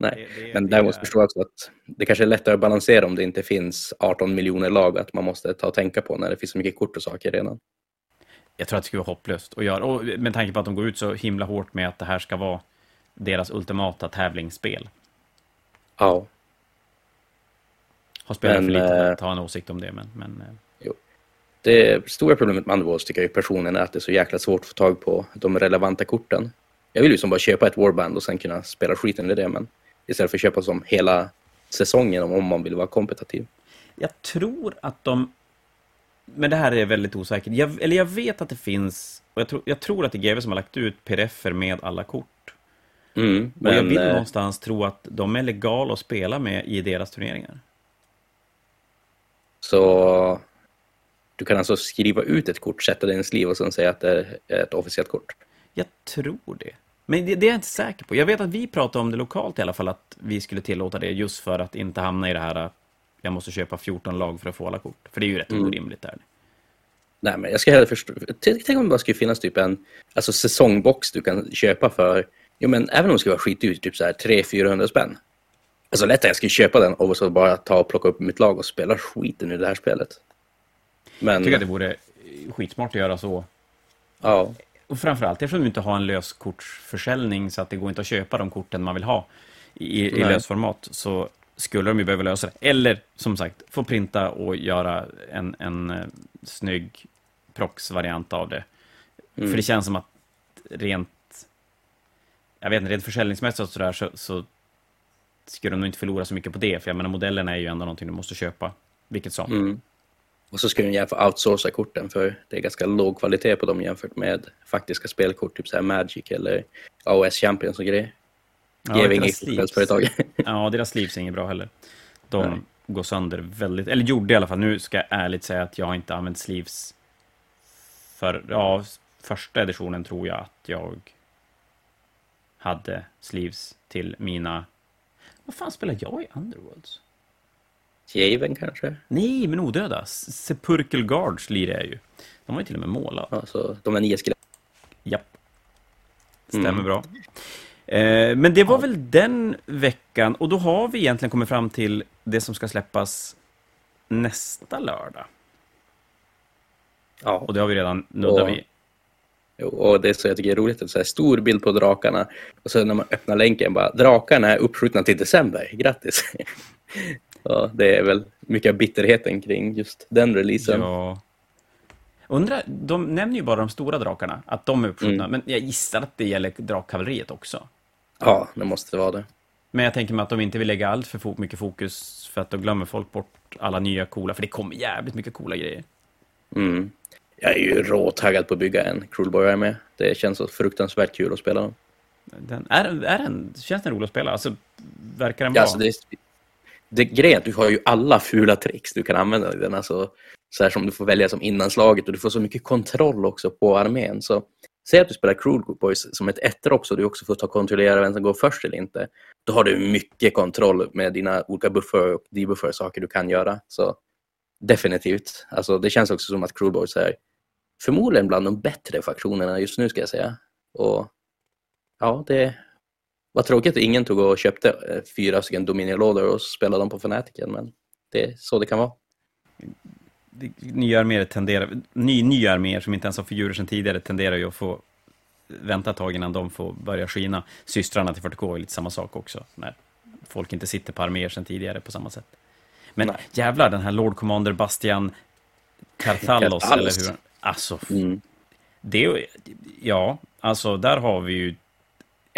Nej, det, det, men däremot är... förstår jag också att det kanske är lättare att balansera om det inte finns 18 miljoner lag, att man måste ta och tänka på när det finns så mycket kort och saker redan. Jag tror att det skulle vara hopplöst att göra, och med tanke på att de går ut så himla hårt med att det här ska vara deras ultimata tävlingsspel. Ja. Har spelat men, för lite för att ha en åsikt om det, men... men eh. jo. Det stora problemet med Underwars tycker jag personen är att det är så jäkla svårt att få tag på de relevanta korten. Jag vill ju som bara köpa ett warband och sen kunna spela skiten i det, men Istället för att köpa som hela säsongen om man vill vara kompetitiv. Jag tror att de... Men det här är väldigt osäkert. Jag, eller jag vet att det finns... Och jag, tror, jag tror att det är GW som har lagt ut pdf med alla kort. Mm, men, och jag vill eh, någonstans tro att de är legala att spela med i deras turneringar. Så du kan alltså skriva ut ett kort, sätta det i en sliv och sen säga att det är ett officiellt kort? Jag tror det. Men det, det, är jag inte säker på. Jag vet att vi pratade om det lokalt i alla fall, att vi skulle tillåta det just för att inte hamna i det här jag måste köpa 14 lag för att få alla kort. För det är ju rätt mm. orimligt där. Nej, men jag ska hellre förstå. Tänk om det bara skulle finnas typ en alltså, säsongbox du kan köpa för, jo men även om det skulle vara skitdyrt, typ så här 300-400 spänn. Alltså lätt att jag skulle köpa den och så bara ta och plocka upp mitt lag och spela skiten i det här spelet. Men... Jag tycker att det vore skitsmart att göra så. Ja. Och framförallt eftersom du inte har en löskortsförsäljning så att det går inte att köpa de korten man vill ha i, i lösformat så skulle de ju behöva lösa det. Eller som sagt, få printa och göra en, en uh, snygg prox-variant av det. Mm. För det känns som att rent, jag vet inte, rent försäljningsmässigt och sådär så, så skulle de nog inte förlora så mycket på det. För jag menar, modellerna är ju ändå någonting du måste köpa, vilket som. Mm. Och så ska gärna få outsourca korten för det är ganska låg kvalitet på dem jämfört med faktiska spelkort, typ så här Magic eller AOS Champions och grejer. Ja, Ger inget företag. ja, deras sleeves är inget bra heller. De, gå sönder väldigt, eller gjorde i alla fall. Nu ska jag ärligt säga att jag inte använt sleeves för, ja, första editionen tror jag att jag hade sleeves till mina... Vad fan spelar jag i Underworlds? Javen kanske? Nej, men odöda. Sepulchral Guards lirar jag ju. De var ju till och med målade. Alltså, de är nio skelett. Japp. Stämmer mm. bra. Eh, men det var ja. väl den veckan, och då har vi egentligen kommit fram till det som ska släppas nästa lördag. Ja. Och det har vi redan nuddat vid. Och det är så jag tycker är roligt, att så här stor bild på drakarna och så när man öppnar länken bara drakarna är uppskjutna till december, grattis! (laughs) ja, det är väl mycket av bitterheten kring just den releasen. Ja. Undrar, de nämner ju bara de stora drakarna, att de är uppskjutna, mm. men jag gissar att det gäller drakkavalleriet också. Ja, det måste vara det. Men jag tänker mig att de inte vill lägga allt för mycket fokus för att då glömmer folk bort alla nya coola, för det kommer jävligt mycket coola grejer. Mm. Jag är ju råtaggad på att bygga en Cruelboy jag är med. Det känns så fruktansvärt kul att spela dem. Den, är, är den, känns den rolig att spela? Alltså, verkar den bra? Ja, alltså det, det grejen är att du har ju alla fula tricks du kan använda i den. Alltså, så här som du får välja som innanslaget och du får så mycket kontroll också på armén. Så säg att du spelar Cruel Boys som ett ettrock så du också får ta kontrollera vem som går först eller inte. Då har du mycket kontroll med dina olika buffer och debuffer saker du kan göra. Så definitivt. Alltså, det känns också som att Cruel Boys är förmodligen bland de bättre faktionerna just nu ska jag säga. Och ja, det var tråkigt att ingen tog och köpte eh, fyra stycken Dominion-lådor och spelade dem på Fanatiken, men det är så det kan vara. Nya arméer tenderar, ny, nya arméer som inte ens har figurer sedan tidigare tenderar ju att få vänta ett tag innan de får börja skina. Systrarna till 40K är lite samma sak också, när folk inte sitter på arméer sedan tidigare på samma sätt. Men Nej. jävlar, den här Lord Commander Bastian Carthalos, eller hur? Alltså, mm. det, ja, alltså där har vi ju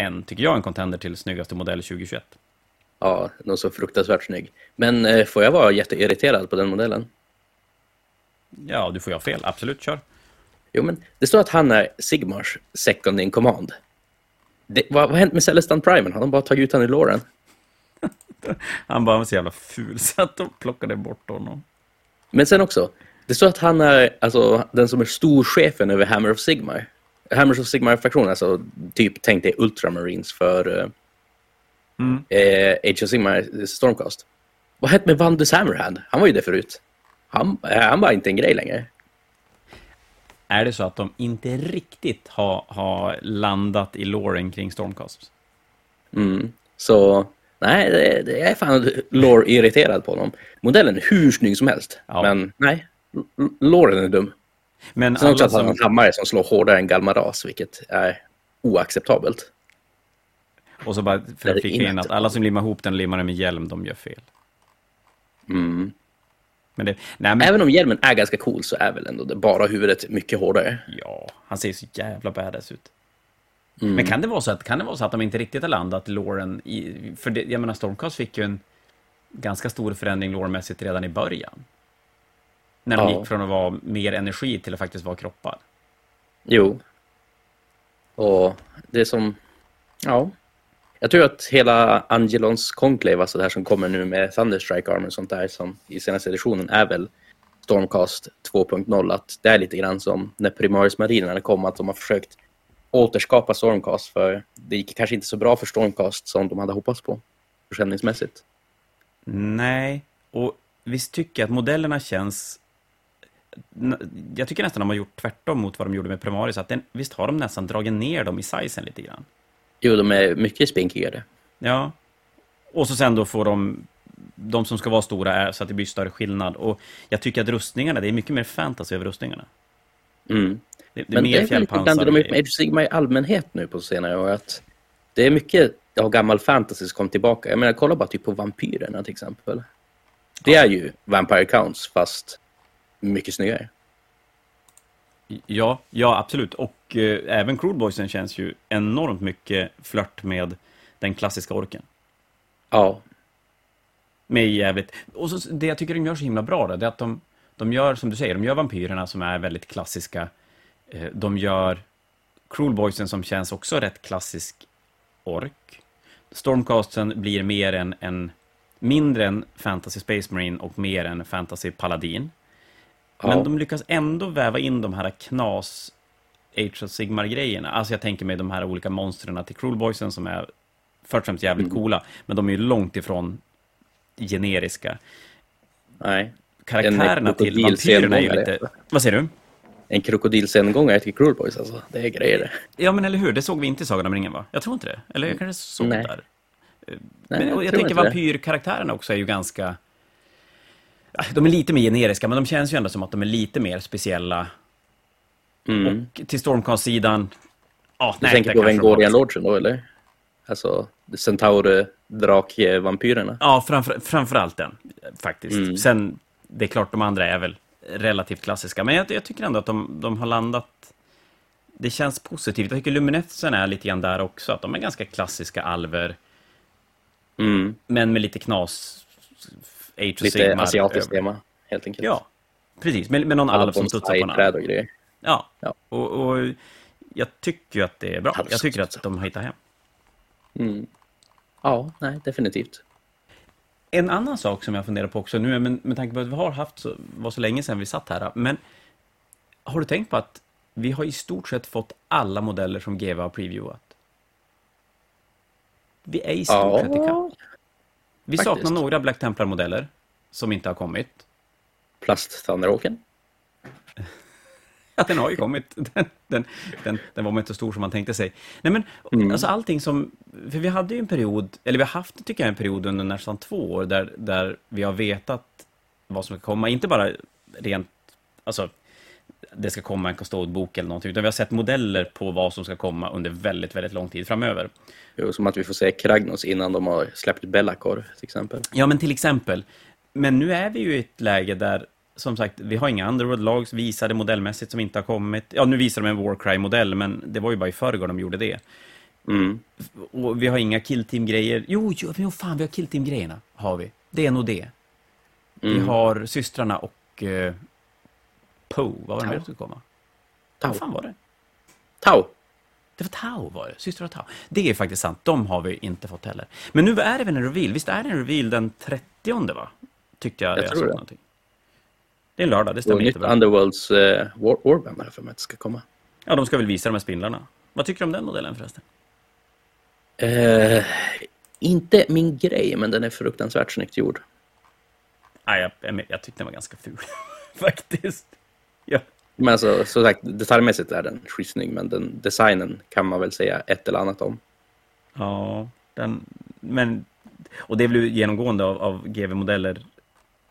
en, tycker jag, en contender till snyggaste modell 2021. Ja, den så fruktansvärt snygg. Men eh, får jag vara jätteirriterad på den modellen? Ja, du får jag fel. Absolut, kör. Jo, men det står att han är Sigmars second in command. Det, vad har hänt med Celestan Primen? Har de bara tagit ut honom i låren? (laughs) han bara var så jävla ful så att de plockade bort honom. Men sen också, det står att han är alltså, den som är storchefen över Hammer of Sigmar. Hammer of Sigmar-fraktionen, alltså typ tänk dig Ultramarines för uh, mm. eh, Age of Sigmar Stormcast. Vad hette med Vandus Hammerhand? Han var ju det förut. Han, han var inte en grej längre. Är det så att de inte riktigt har, har landat i låren kring Stormcast? Mm. Så nej, jag är fan lore-irriterad på honom. Modellen är hur snygg som helst, ja. men nej, låren är dum. Men Sen också att han en hammare som slår hårdare än Galmaras, vilket är oacceptabelt. Och så bara för att flika in att alla som limmar ihop den limmar den med hjälm, de gör fel. Mm. Men det, nej, men... Även om hjälmen är ganska cool så är väl ändå det bara huvudet mycket hårdare. Ja, han ser så jävla badass ut. Mm. Men kan det, vara så att, kan det vara så att de inte riktigt har landat Loren i... För det, jag menar, Stormcast fick ju en ganska stor förändring lårmässigt redan i början. När de ja. gick från att vara mer energi till att faktiskt vara kroppar. Jo. Och det som... Ja. Jag tror att hela Angelons Conclave, alltså det här som kommer nu med Thunderstrike Armor och sånt där som i senaste editionen är väl Stormcast 2.0. Att det är lite grann som när Primaris Marinerna kom, att de har försökt återskapa Stormcast för det gick kanske inte så bra för Stormcast som de hade hoppats på försäljningsmässigt. Nej, och visst tycker jag att modellerna känns jag tycker nästan de har gjort tvärtom mot vad de gjorde med Primaris. Att den, visst har de nästan dragit ner dem i sizen lite grann? Jo, de är mycket spinkigare. Ja. Och så sen då får de de som ska vara stora är så att det blir större skillnad. Och jag tycker att rustningarna, det är mycket mer fantasy över rustningarna. Mm. Det, det är Men mer det är väl de med Age Sigma i allmänhet nu på senare år. Att det är mycket av gammal fantasy som kom tillbaka. Jag menar, kolla bara typ på vampyrerna till exempel. Det är ju Vampire Counts fast mycket snyggare. Ja, ja absolut. Och eh, även Crude känns ju enormt mycket flört med den klassiska orken. Ja. Med jävligt... Och så, det jag tycker de gör så himla bra då, det är att de, de gör, som du säger, de gör vampyrerna som är väldigt klassiska. Eh, de gör Cruel Boysen som känns också rätt klassisk ork. Stormcasten blir mer en, en mindre än Fantasy Space Marine och mer än Fantasy Paladin. Ja. Men de lyckas ändå väva in de här knas Age of Sigmar-grejerna. Alltså jag tänker mig de här olika monstren till Cruel Boysen som är först och främst jävligt Mm. coola, men de är ju långt ifrån generiska. Nej. Karaktärerna till vampyrerna är ju lite... Vad säger du? En krokodilsengångare till Cruel Boys alltså. Det är grejer det. Ja, men eller hur? Det såg vi inte i Sagan om ringen, va? Jag tror inte det. Eller jag kanske såg Nej. där. Nej, Men, och jag tror tänker vampyrkaraktärerna också är ju ganska... De är lite mer generiska, men de känns ju ändå som att de är lite mer speciella. Mm. Och till Stormcast-sidan... Ja, Du nej, tänker på Vengorian Lodgen då, eller? Alltså, Centaur, drak-vampyrerna. Ja, framför, framförallt den, faktiskt. Mm. Sen, det är klart, de andra är väl relativt klassiska, men jag, jag tycker ändå att de, de har landat... Det känns positivt. Jag tycker Luminetsen är lite grann där också, att de är ganska klassiska alver, Mm. men med lite knas... Age Lite Sigmar asiatiskt över. tema, helt enkelt. Ja, precis. Med, med någon alv som studsar på en träd och grejer. Ja, Ja. Och, och jag tycker ju att det är bra. Jag tycker att studsar. de har hittat hem. Mm. Ja, nej, definitivt. En annan sak som jag funderar på också nu, med, med tanke på att vi har haft så, var så länge sedan vi satt här, men har du tänkt på att vi har i stort sett fått alla modeller som GW har previewat? Vi är i stort Ja, sett ikapp. Vi faktiskt. saknar några Black Templar-modeller som inte har kommit. Plast Thunderhawken. Ja, (laughs) den har ju kommit. (laughs) Den, den, den, den var inte så stor som man tänkte sig. Nej, men Mm. alltså allting som... För vi hade ju en period, eller vi har haft, tycker jag, en period under nästan två år där, där vi har vetat vad som ska komma. Inte bara rent, alltså, det ska komma en Custode-bok eller någonting, utan vi har sett modeller på vad som ska komma under väldigt, väldigt lång tid framöver. Jo, som att vi får se Kragnos innan de har släppt Bellacor, till exempel. Ja, men till exempel. Men nu är vi ju i ett läge där, som sagt, vi har inga Underworld-lags visade modellmässigt som inte har kommit. Ja, nu visar de en Warcry-modell, men det var ju bara i förrgår de gjorde det. Mm. Och vi har inga killteam-grejer. Jo, jo, jo, fan, vi har killteam-grejerna. Har vi. Det är nog det. Vi Mm. har systrarna och uh, Poe. Vad var det mer som skulle komma? Tau. Vad fan var det? Tau. Det var Tau var det. Systrar och Tau. Det är faktiskt sant. De har vi inte fått heller. Men nu är det väl en reveal? Visst är det en reveal den 30 va? Tyckte jag, Jag jag tror det. någonting. Det är en lördag, det Och stämmer nytt jättebra. Underworlds uh, War jag för mig att det ska komma. Ja, de ska väl visa de här spindlarna. Vad tycker du om den modellen förresten? Eh, inte min grej, men den är fruktansvärt snyggt gjord. Nej, jag, jag, jag tyckte den var ganska ful. (laughs) faktiskt. Men alltså, som sagt, detaljmässigt är den skitsnygg, men den, designen kan man väl säga ett eller annat om. Ja, den, men... Och det är väl genomgående av, av GV-modeller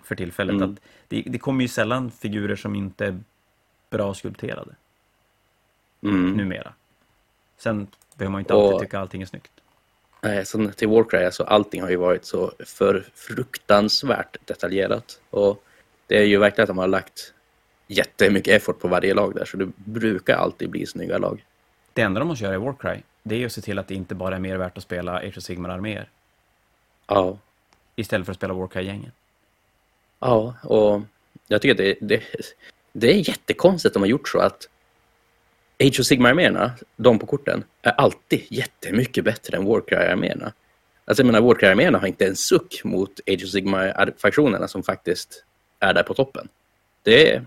för tillfället, Mm. att det, det kommer ju sällan figurer som inte är bra skulpterade, Mm. numera. Sen behöver man ju inte Och- alltid tycka allting är snyggt. Nej, så till Warcry, alltså allting har ju varit så för fruktansvärt detaljerat. Och det är ju verkligen att de har lagt jättemycket effort på varje lag där, så det brukar alltid bli snygga lag. Det enda de måste göra i Warcry, det är ju att se till att det inte bara är mer värt att spela Age of Sigmar-arméer, Ja, istället för att spela Warcry-gänget. ja, och jag tycker att det, det, det är jättekonstigt att de har gjort så att Age of Sigmar-arméerna, de på korten, är alltid jättemycket bättre än Warcry-arméerna. Alltså jag menar, Warcry-arméerna har inte en suck mot Age of Sigmar-faktionerna som faktiskt är där på toppen. Det är...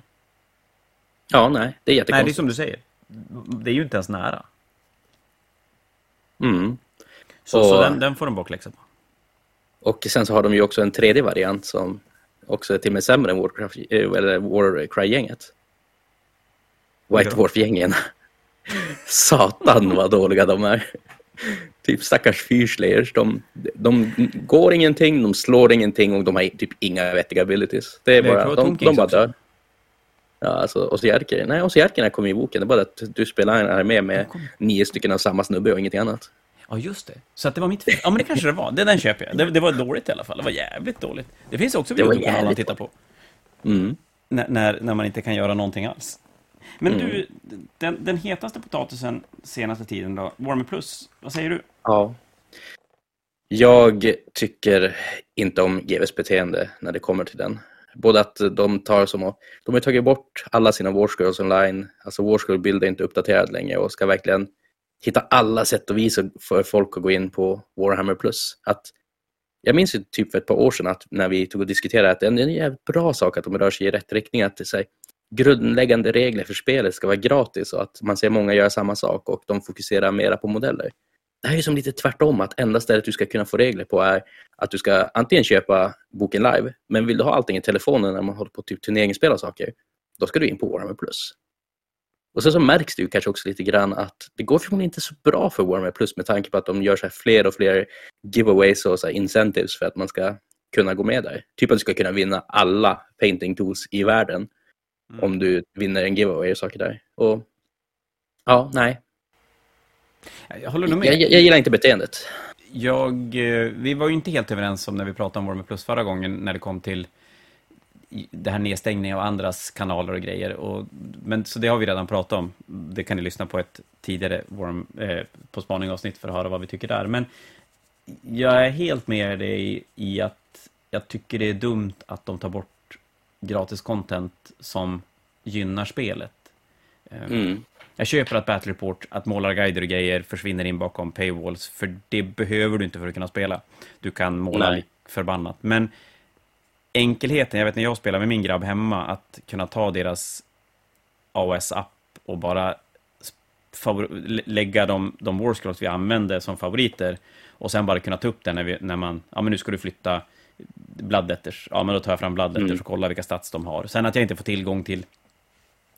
Ja, nej, det är Nej, det är jättekonstigt. som du säger. Det är ju inte ens nära. Mm. Så, Och- så den, den får de bakläxa på. Och sen så har de ju också en tredje variant som också är till och med sämre än Warcraft, eh, eller Warcry-gänget. White Ja. Dwarf-gängen. (laughs) Satan vad dåliga de är. Typ stackars fyrslayers. De, de går ingenting, de slår ingenting och de har typ inga vettiga abilities. Det är bara, provat de, Tom de Kings bara dör. Ja, alltså Ossiarker. Nej, Ossiarkerna kommer i boken. Det är bara att du spelar en armé med nio stycken av samma snubbe och ingenting annat. Ja, just det. Så att det var mitt fel. Ja, men det kanske det var. Det den köper jag. Det, det var dåligt i alla fall. Det var jävligt dåligt. Det finns också videokanaler att titta på. Mm. När, när, när man inte kan göra någonting alls. Men Mm. du, den, den hetaste potatisen senaste tiden då, Warmer Plus, vad säger du? Ja. Jag tycker inte om GVs beteende när det kommer till den. Både att de tar som att, de har tagit bort alla sina Warscrolls online, alltså Warscroll-bild är inte uppdaterad längre och ska verkligen hitta alla sätt och vis för folk att gå in på Warhammer Plus. Att jag minns ju typ för ett par år sedan att när vi tog och diskuterade att det är en jävligt bra sak att de rör sig i rätt riktning. Att det, så här, grundläggande regler för spelet ska vara gratis och att man ser många göra samma sak och de fokuserar mera på modeller. Det här är som lite tvärtom, att enda stället du ska kunna få regler på är att du ska antingen köpa boken live, men vill du ha allting i telefonen när man håller på typ turneringsspel och saker, då ska du in på Warhammer Plus. Och sen så märks det ju kanske också lite grann att det går förmodligen inte så bra för Warhammer Plus med tanke på att de gör så fler och fler giveaways och så incentives för att man ska kunna gå med där. Typ att du ska kunna vinna alla painting tools i världen mm. om du vinner en giveaway och saker där. Och ja, nej. Jag håller nog med. Jag, jag gillar inte beteendet. Jag, eh, vi var ju inte helt överens om när vi pratade om Warhammer Plus förra gången när det kom till det här nedstängningen av andras kanaler och grejer. Och, men, så det har vi redan pratat om. Det kan ni lyssna på ett tidigare Warm, eh, På spaning-avsnitt för att höra vad vi tycker där. Men jag är helt med dig i att jag tycker det är dumt att de tar bort gratis content som gynnar spelet. Eh, mm. Jag köper att Battle Report, att målarguider och grejer försvinner in bakom paywalls, för det behöver du inte för att kunna spela. Du kan måla Nej. förbannat. Men enkelheten, jag vet när jag spelar med min grabb hemma, att kunna ta deras AOS-app och bara lägga de, de warscrolls vi använder som favoriter och sen bara kunna ta upp den när, vi, när man, ja men nu ska du flytta Bloodletters, ja men då tar jag fram Bloodletters mm. och kollar vilka stats de har. Sen att jag inte får tillgång till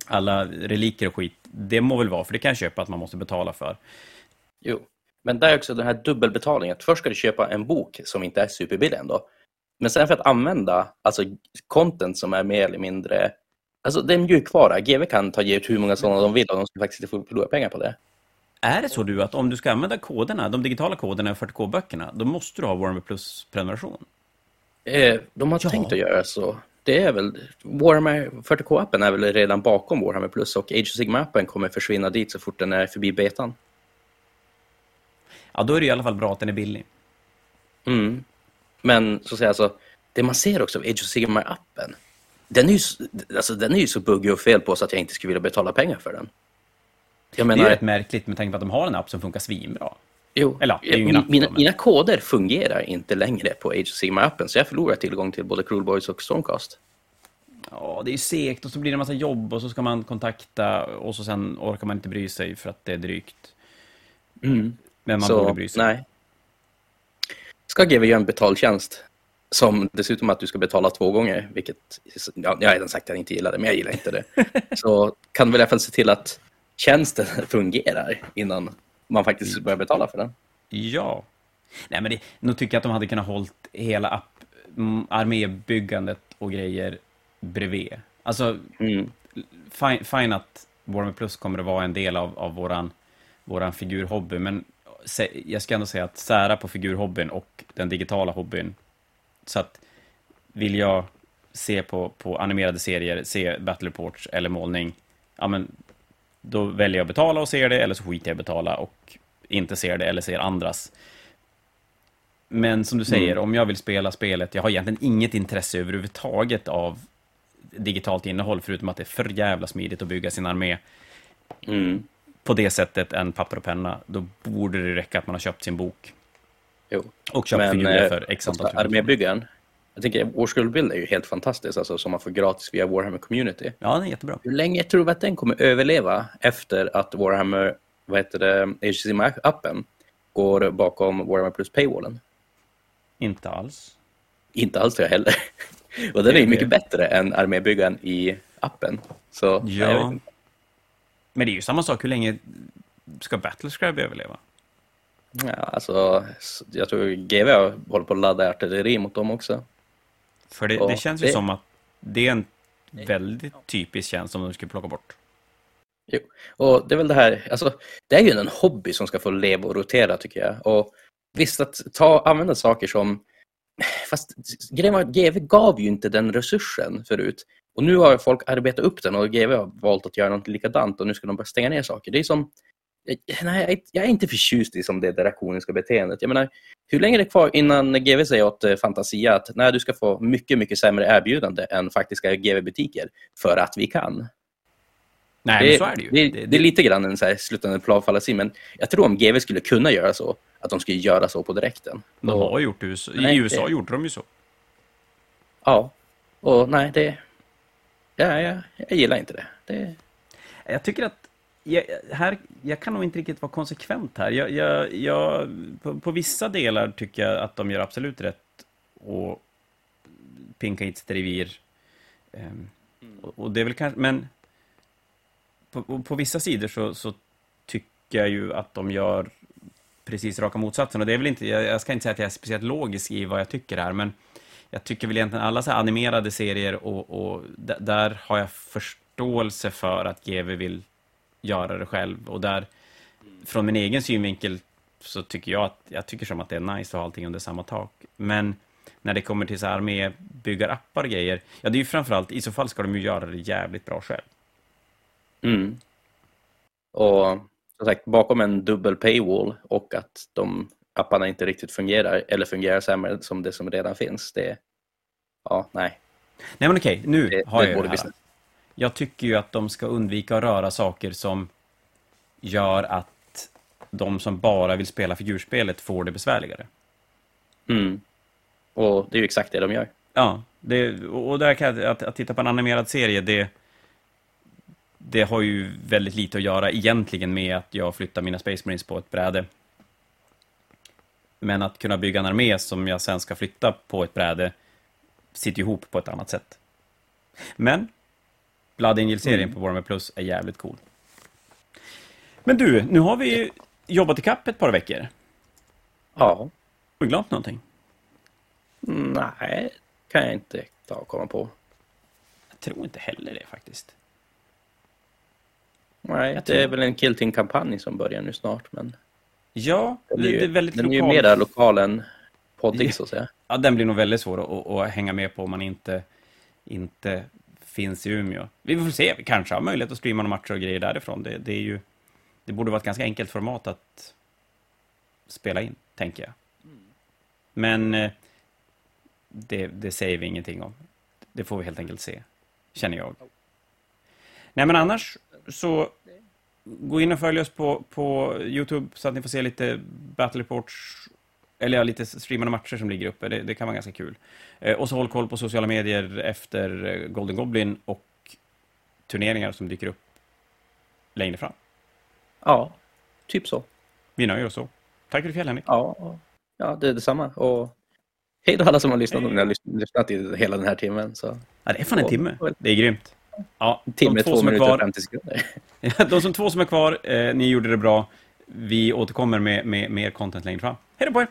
alla reliker och skit, det må väl vara, för det kan jag köpa att man måste betala för. Jo, men där är också den här dubbelbetalningen. Först ska du köpa en bok som inte är superbillig ändå. Men sen för att använda alltså content som är mer eller mindre Alltså det är mjukvara. GV kan ta ut hur många sådana de vill och de ska faktiskt inte förlora pengar på det. Är det så du att om du ska använda koderna, de digitala koderna i 40K-böckerna, då måste du ha Warhammer Plus-prenumeration? Eh, de har ja. tänkt att göra så. Det är väl, Warhammer 40K-appen är väl redan bakom Warhammer Plus och Age of Sigma-appen kommer försvinna dit så fort den är förbi betan. Ja, då är det i alla fall bra att den är billig. Mm. Men så att säga, alltså, det man ser också av Age of Sigmar-appen, den är, ju, alltså, den är ju så buggig och fel på så att jag inte skulle vilja betala pengar för den. Menar, det är rätt märkligt med tanke på att de har en app som funkar svinbra. Jo, Eller, ja, mina, mina, koder fungerar inte längre på Age of Sigmar-appen, så jag förlorar tillgång till både Cruel Boys och Stormcast. Ja, det är segt och så blir det en massa jobb och så ska man kontakta och så sen orkar man inte bry sig för att det är drygt. Mm. Men man så, borde bry sig. Nej, ska GV göra en betaltjänst som dessutom att du ska betala två gånger, vilket ja, jag har redan sagt att jag inte gillar det, men jag gillar inte det. (laughs) Så kan du väl i alla fall se till att tjänsten (laughs) fungerar innan man faktiskt börjar betala för den. Ja. Nej, men det, nog tycker jag att de hade kunnat hålla hela app, mm, armébyggandet och grejer bredvid. Alltså, mm. fine, fine att Warhammer Plus kommer att vara en del av, av våran, våran figurhobby, men jag ska ändå säga att sära på figurhobbyn och den digitala hobbyn. Så att vill jag se på, på animerade serier, se battle reports eller målning, ja men då väljer jag att betala och ser det, eller så skiter jag i att betala och inte ser det eller ser andras. Men som du säger, mm. om jag vill spela spelet, jag har egentligen inget intresse överhuvudtaget av digitalt innehåll, förutom att det är för jävla smidigt att bygga sin armé. Mm på det sättet än papper och penna, då borde det räcka att man har köpt sin bok. Jo. Och köpt figurer eh, för x antal. Armébyggaren, jag tänker årskullbild är ju helt fantastisk, alltså som man får gratis via Warhammer Community. Ja, den är jättebra. Hur länge tror du att den kommer överleva efter att Warhammer, vad heter det, HCM-appen går bakom Warhammer Plus paywallen? Inte alls. Inte alls tror jag heller. (laughs) Och den är ju mycket bättre än armébyggaren i appen. Så, ja. Men det är ju samma sak, hur länge ska Battlescribe överleva? Ja, alltså, jag tror GV håller på att ladda artilleri mot dem också. För det, det känns ju det... som att det är en väldigt typisk tjänst som de skulle plocka bort. Jo, och det är väl det här, alltså, det är ju en hobby som ska få leva och rotera tycker jag. Och visst, att ta, använda saker som Fast grejen var att GV gav ju inte den resursen förut. Och nu har folk arbetat upp den och GV har valt att göra något likadant och nu ska de börja stänga ner saker. Det är som, nej, jag är inte förtjust i som det drakoniska beteendet. Jag menar, hur länge är det kvar innan GV säger åt eh, Fantasia att nej, du ska få mycket, mycket sämre erbjudande än faktiska GV-butiker för att vi kan? Nej, det, så är det ju. Det, det, det är lite grann en så här slutande planfallasi, men jag tror om GV skulle kunna göra så, att de skulle göra så på direkten. De Och- har gjort det. i USA. I Nej, USA det- gjorde de ju så. Ja, och nej, det... Ja, jag, jag gillar inte det. det Jag tycker att jag, här, jag kan nog inte riktigt vara konsekvent här. Jag, jag, jag, på, på vissa delar tycker jag att de gör absolut rätt och pinka hit sitt revir. Ehm, och, och det är väl kanske, men på, på, vissa sidor så, så tycker jag ju att de gör precis raka motsatsen. Och det är väl inte, jag, jag ska inte säga att jag är speciellt logisk i vad jag tycker här, men jag tycker väl egentligen alla så animerade serier och, och där har jag förståelse för att GV vill göra det själv. Och där, från min egen synvinkel, så tycker jag att jag tycker som att det är nice att ha allting under samma tak. Men när det kommer till så här armébyggar-appar och grejer, ja det är ju framförallt, i så fall ska de ju göra det jävligt bra själv. Mm. Och som sagt, bakom en dubbel paywall och att de apparna inte riktigt fungerar eller fungerar sämre som det som redan finns. Det, ja, nej. Nej men okej, nu Det, har det jag det dålig här. Jag tycker ju att de ska undvika att röra saker som gör att de som bara vill spela figurspelet får det besvärligare. Mm. Och det är ju exakt det de gör. Ja, det, och där kan jag, att, att titta på en animerad serie, det, det har ju väldigt lite att göra egentligen med att jag flyttar mina Space Marines på ett bräde. Men att kunna bygga en armé som jag sen ska flytta på ett bräde sitter ihop på ett annat sätt. Men Blood Angel-serien Mm. på Warhammer Plus är jävligt cool. Men du, nu har vi jobbat i kapp ett par veckor. Ja. Har du glömt någonting? Nej, kan jag inte ta och komma på. Jag tror inte heller det faktiskt. Nej, Jag det är tror- väl en Killteam-kampanj som börjar nu snart, men Ja, den det, är ju, det är väldigt den är ju lokal. mera lokal än poddig, så att säga. Ja, den blir nog väldigt svår att, att, att hänga med på om man inte, inte finns i Umeå. Vi får se, vi kanske har möjlighet att streama några matcher och grejer därifrån. Det, det, är ju, det borde vara ett ganska enkelt format att spela in, tänker jag. Men eh, det, det säger vi ingenting om. Det får vi helt enkelt se, känner jag. Nej, men annars så gå in och följ oss på, på YouTube så att ni får se lite Battle Reports eller ja, lite streamade matcher som ligger uppe. Det, det kan vara ganska kul. Eh, och så håll koll på sociala medier efter eh, Golden Goblin och turneringar som dyker upp längre fram. Ja, typ så. Vi nöjer oss så. Tack för ikväll, Henrik. Ja, ja det är detsamma. Och hej då alla som har lyssnat, om ni har lys- lyssnat i hela den här timmen. Så. Ja, det är fan en timme. Det är grymt. Ja, En timme, de två två minuter och kvar, 50 sekunder. (laughs) de som två som är kvar, eh, ni gjorde det bra. Vi återkommer med, med mer content längre fram. Hej då på er!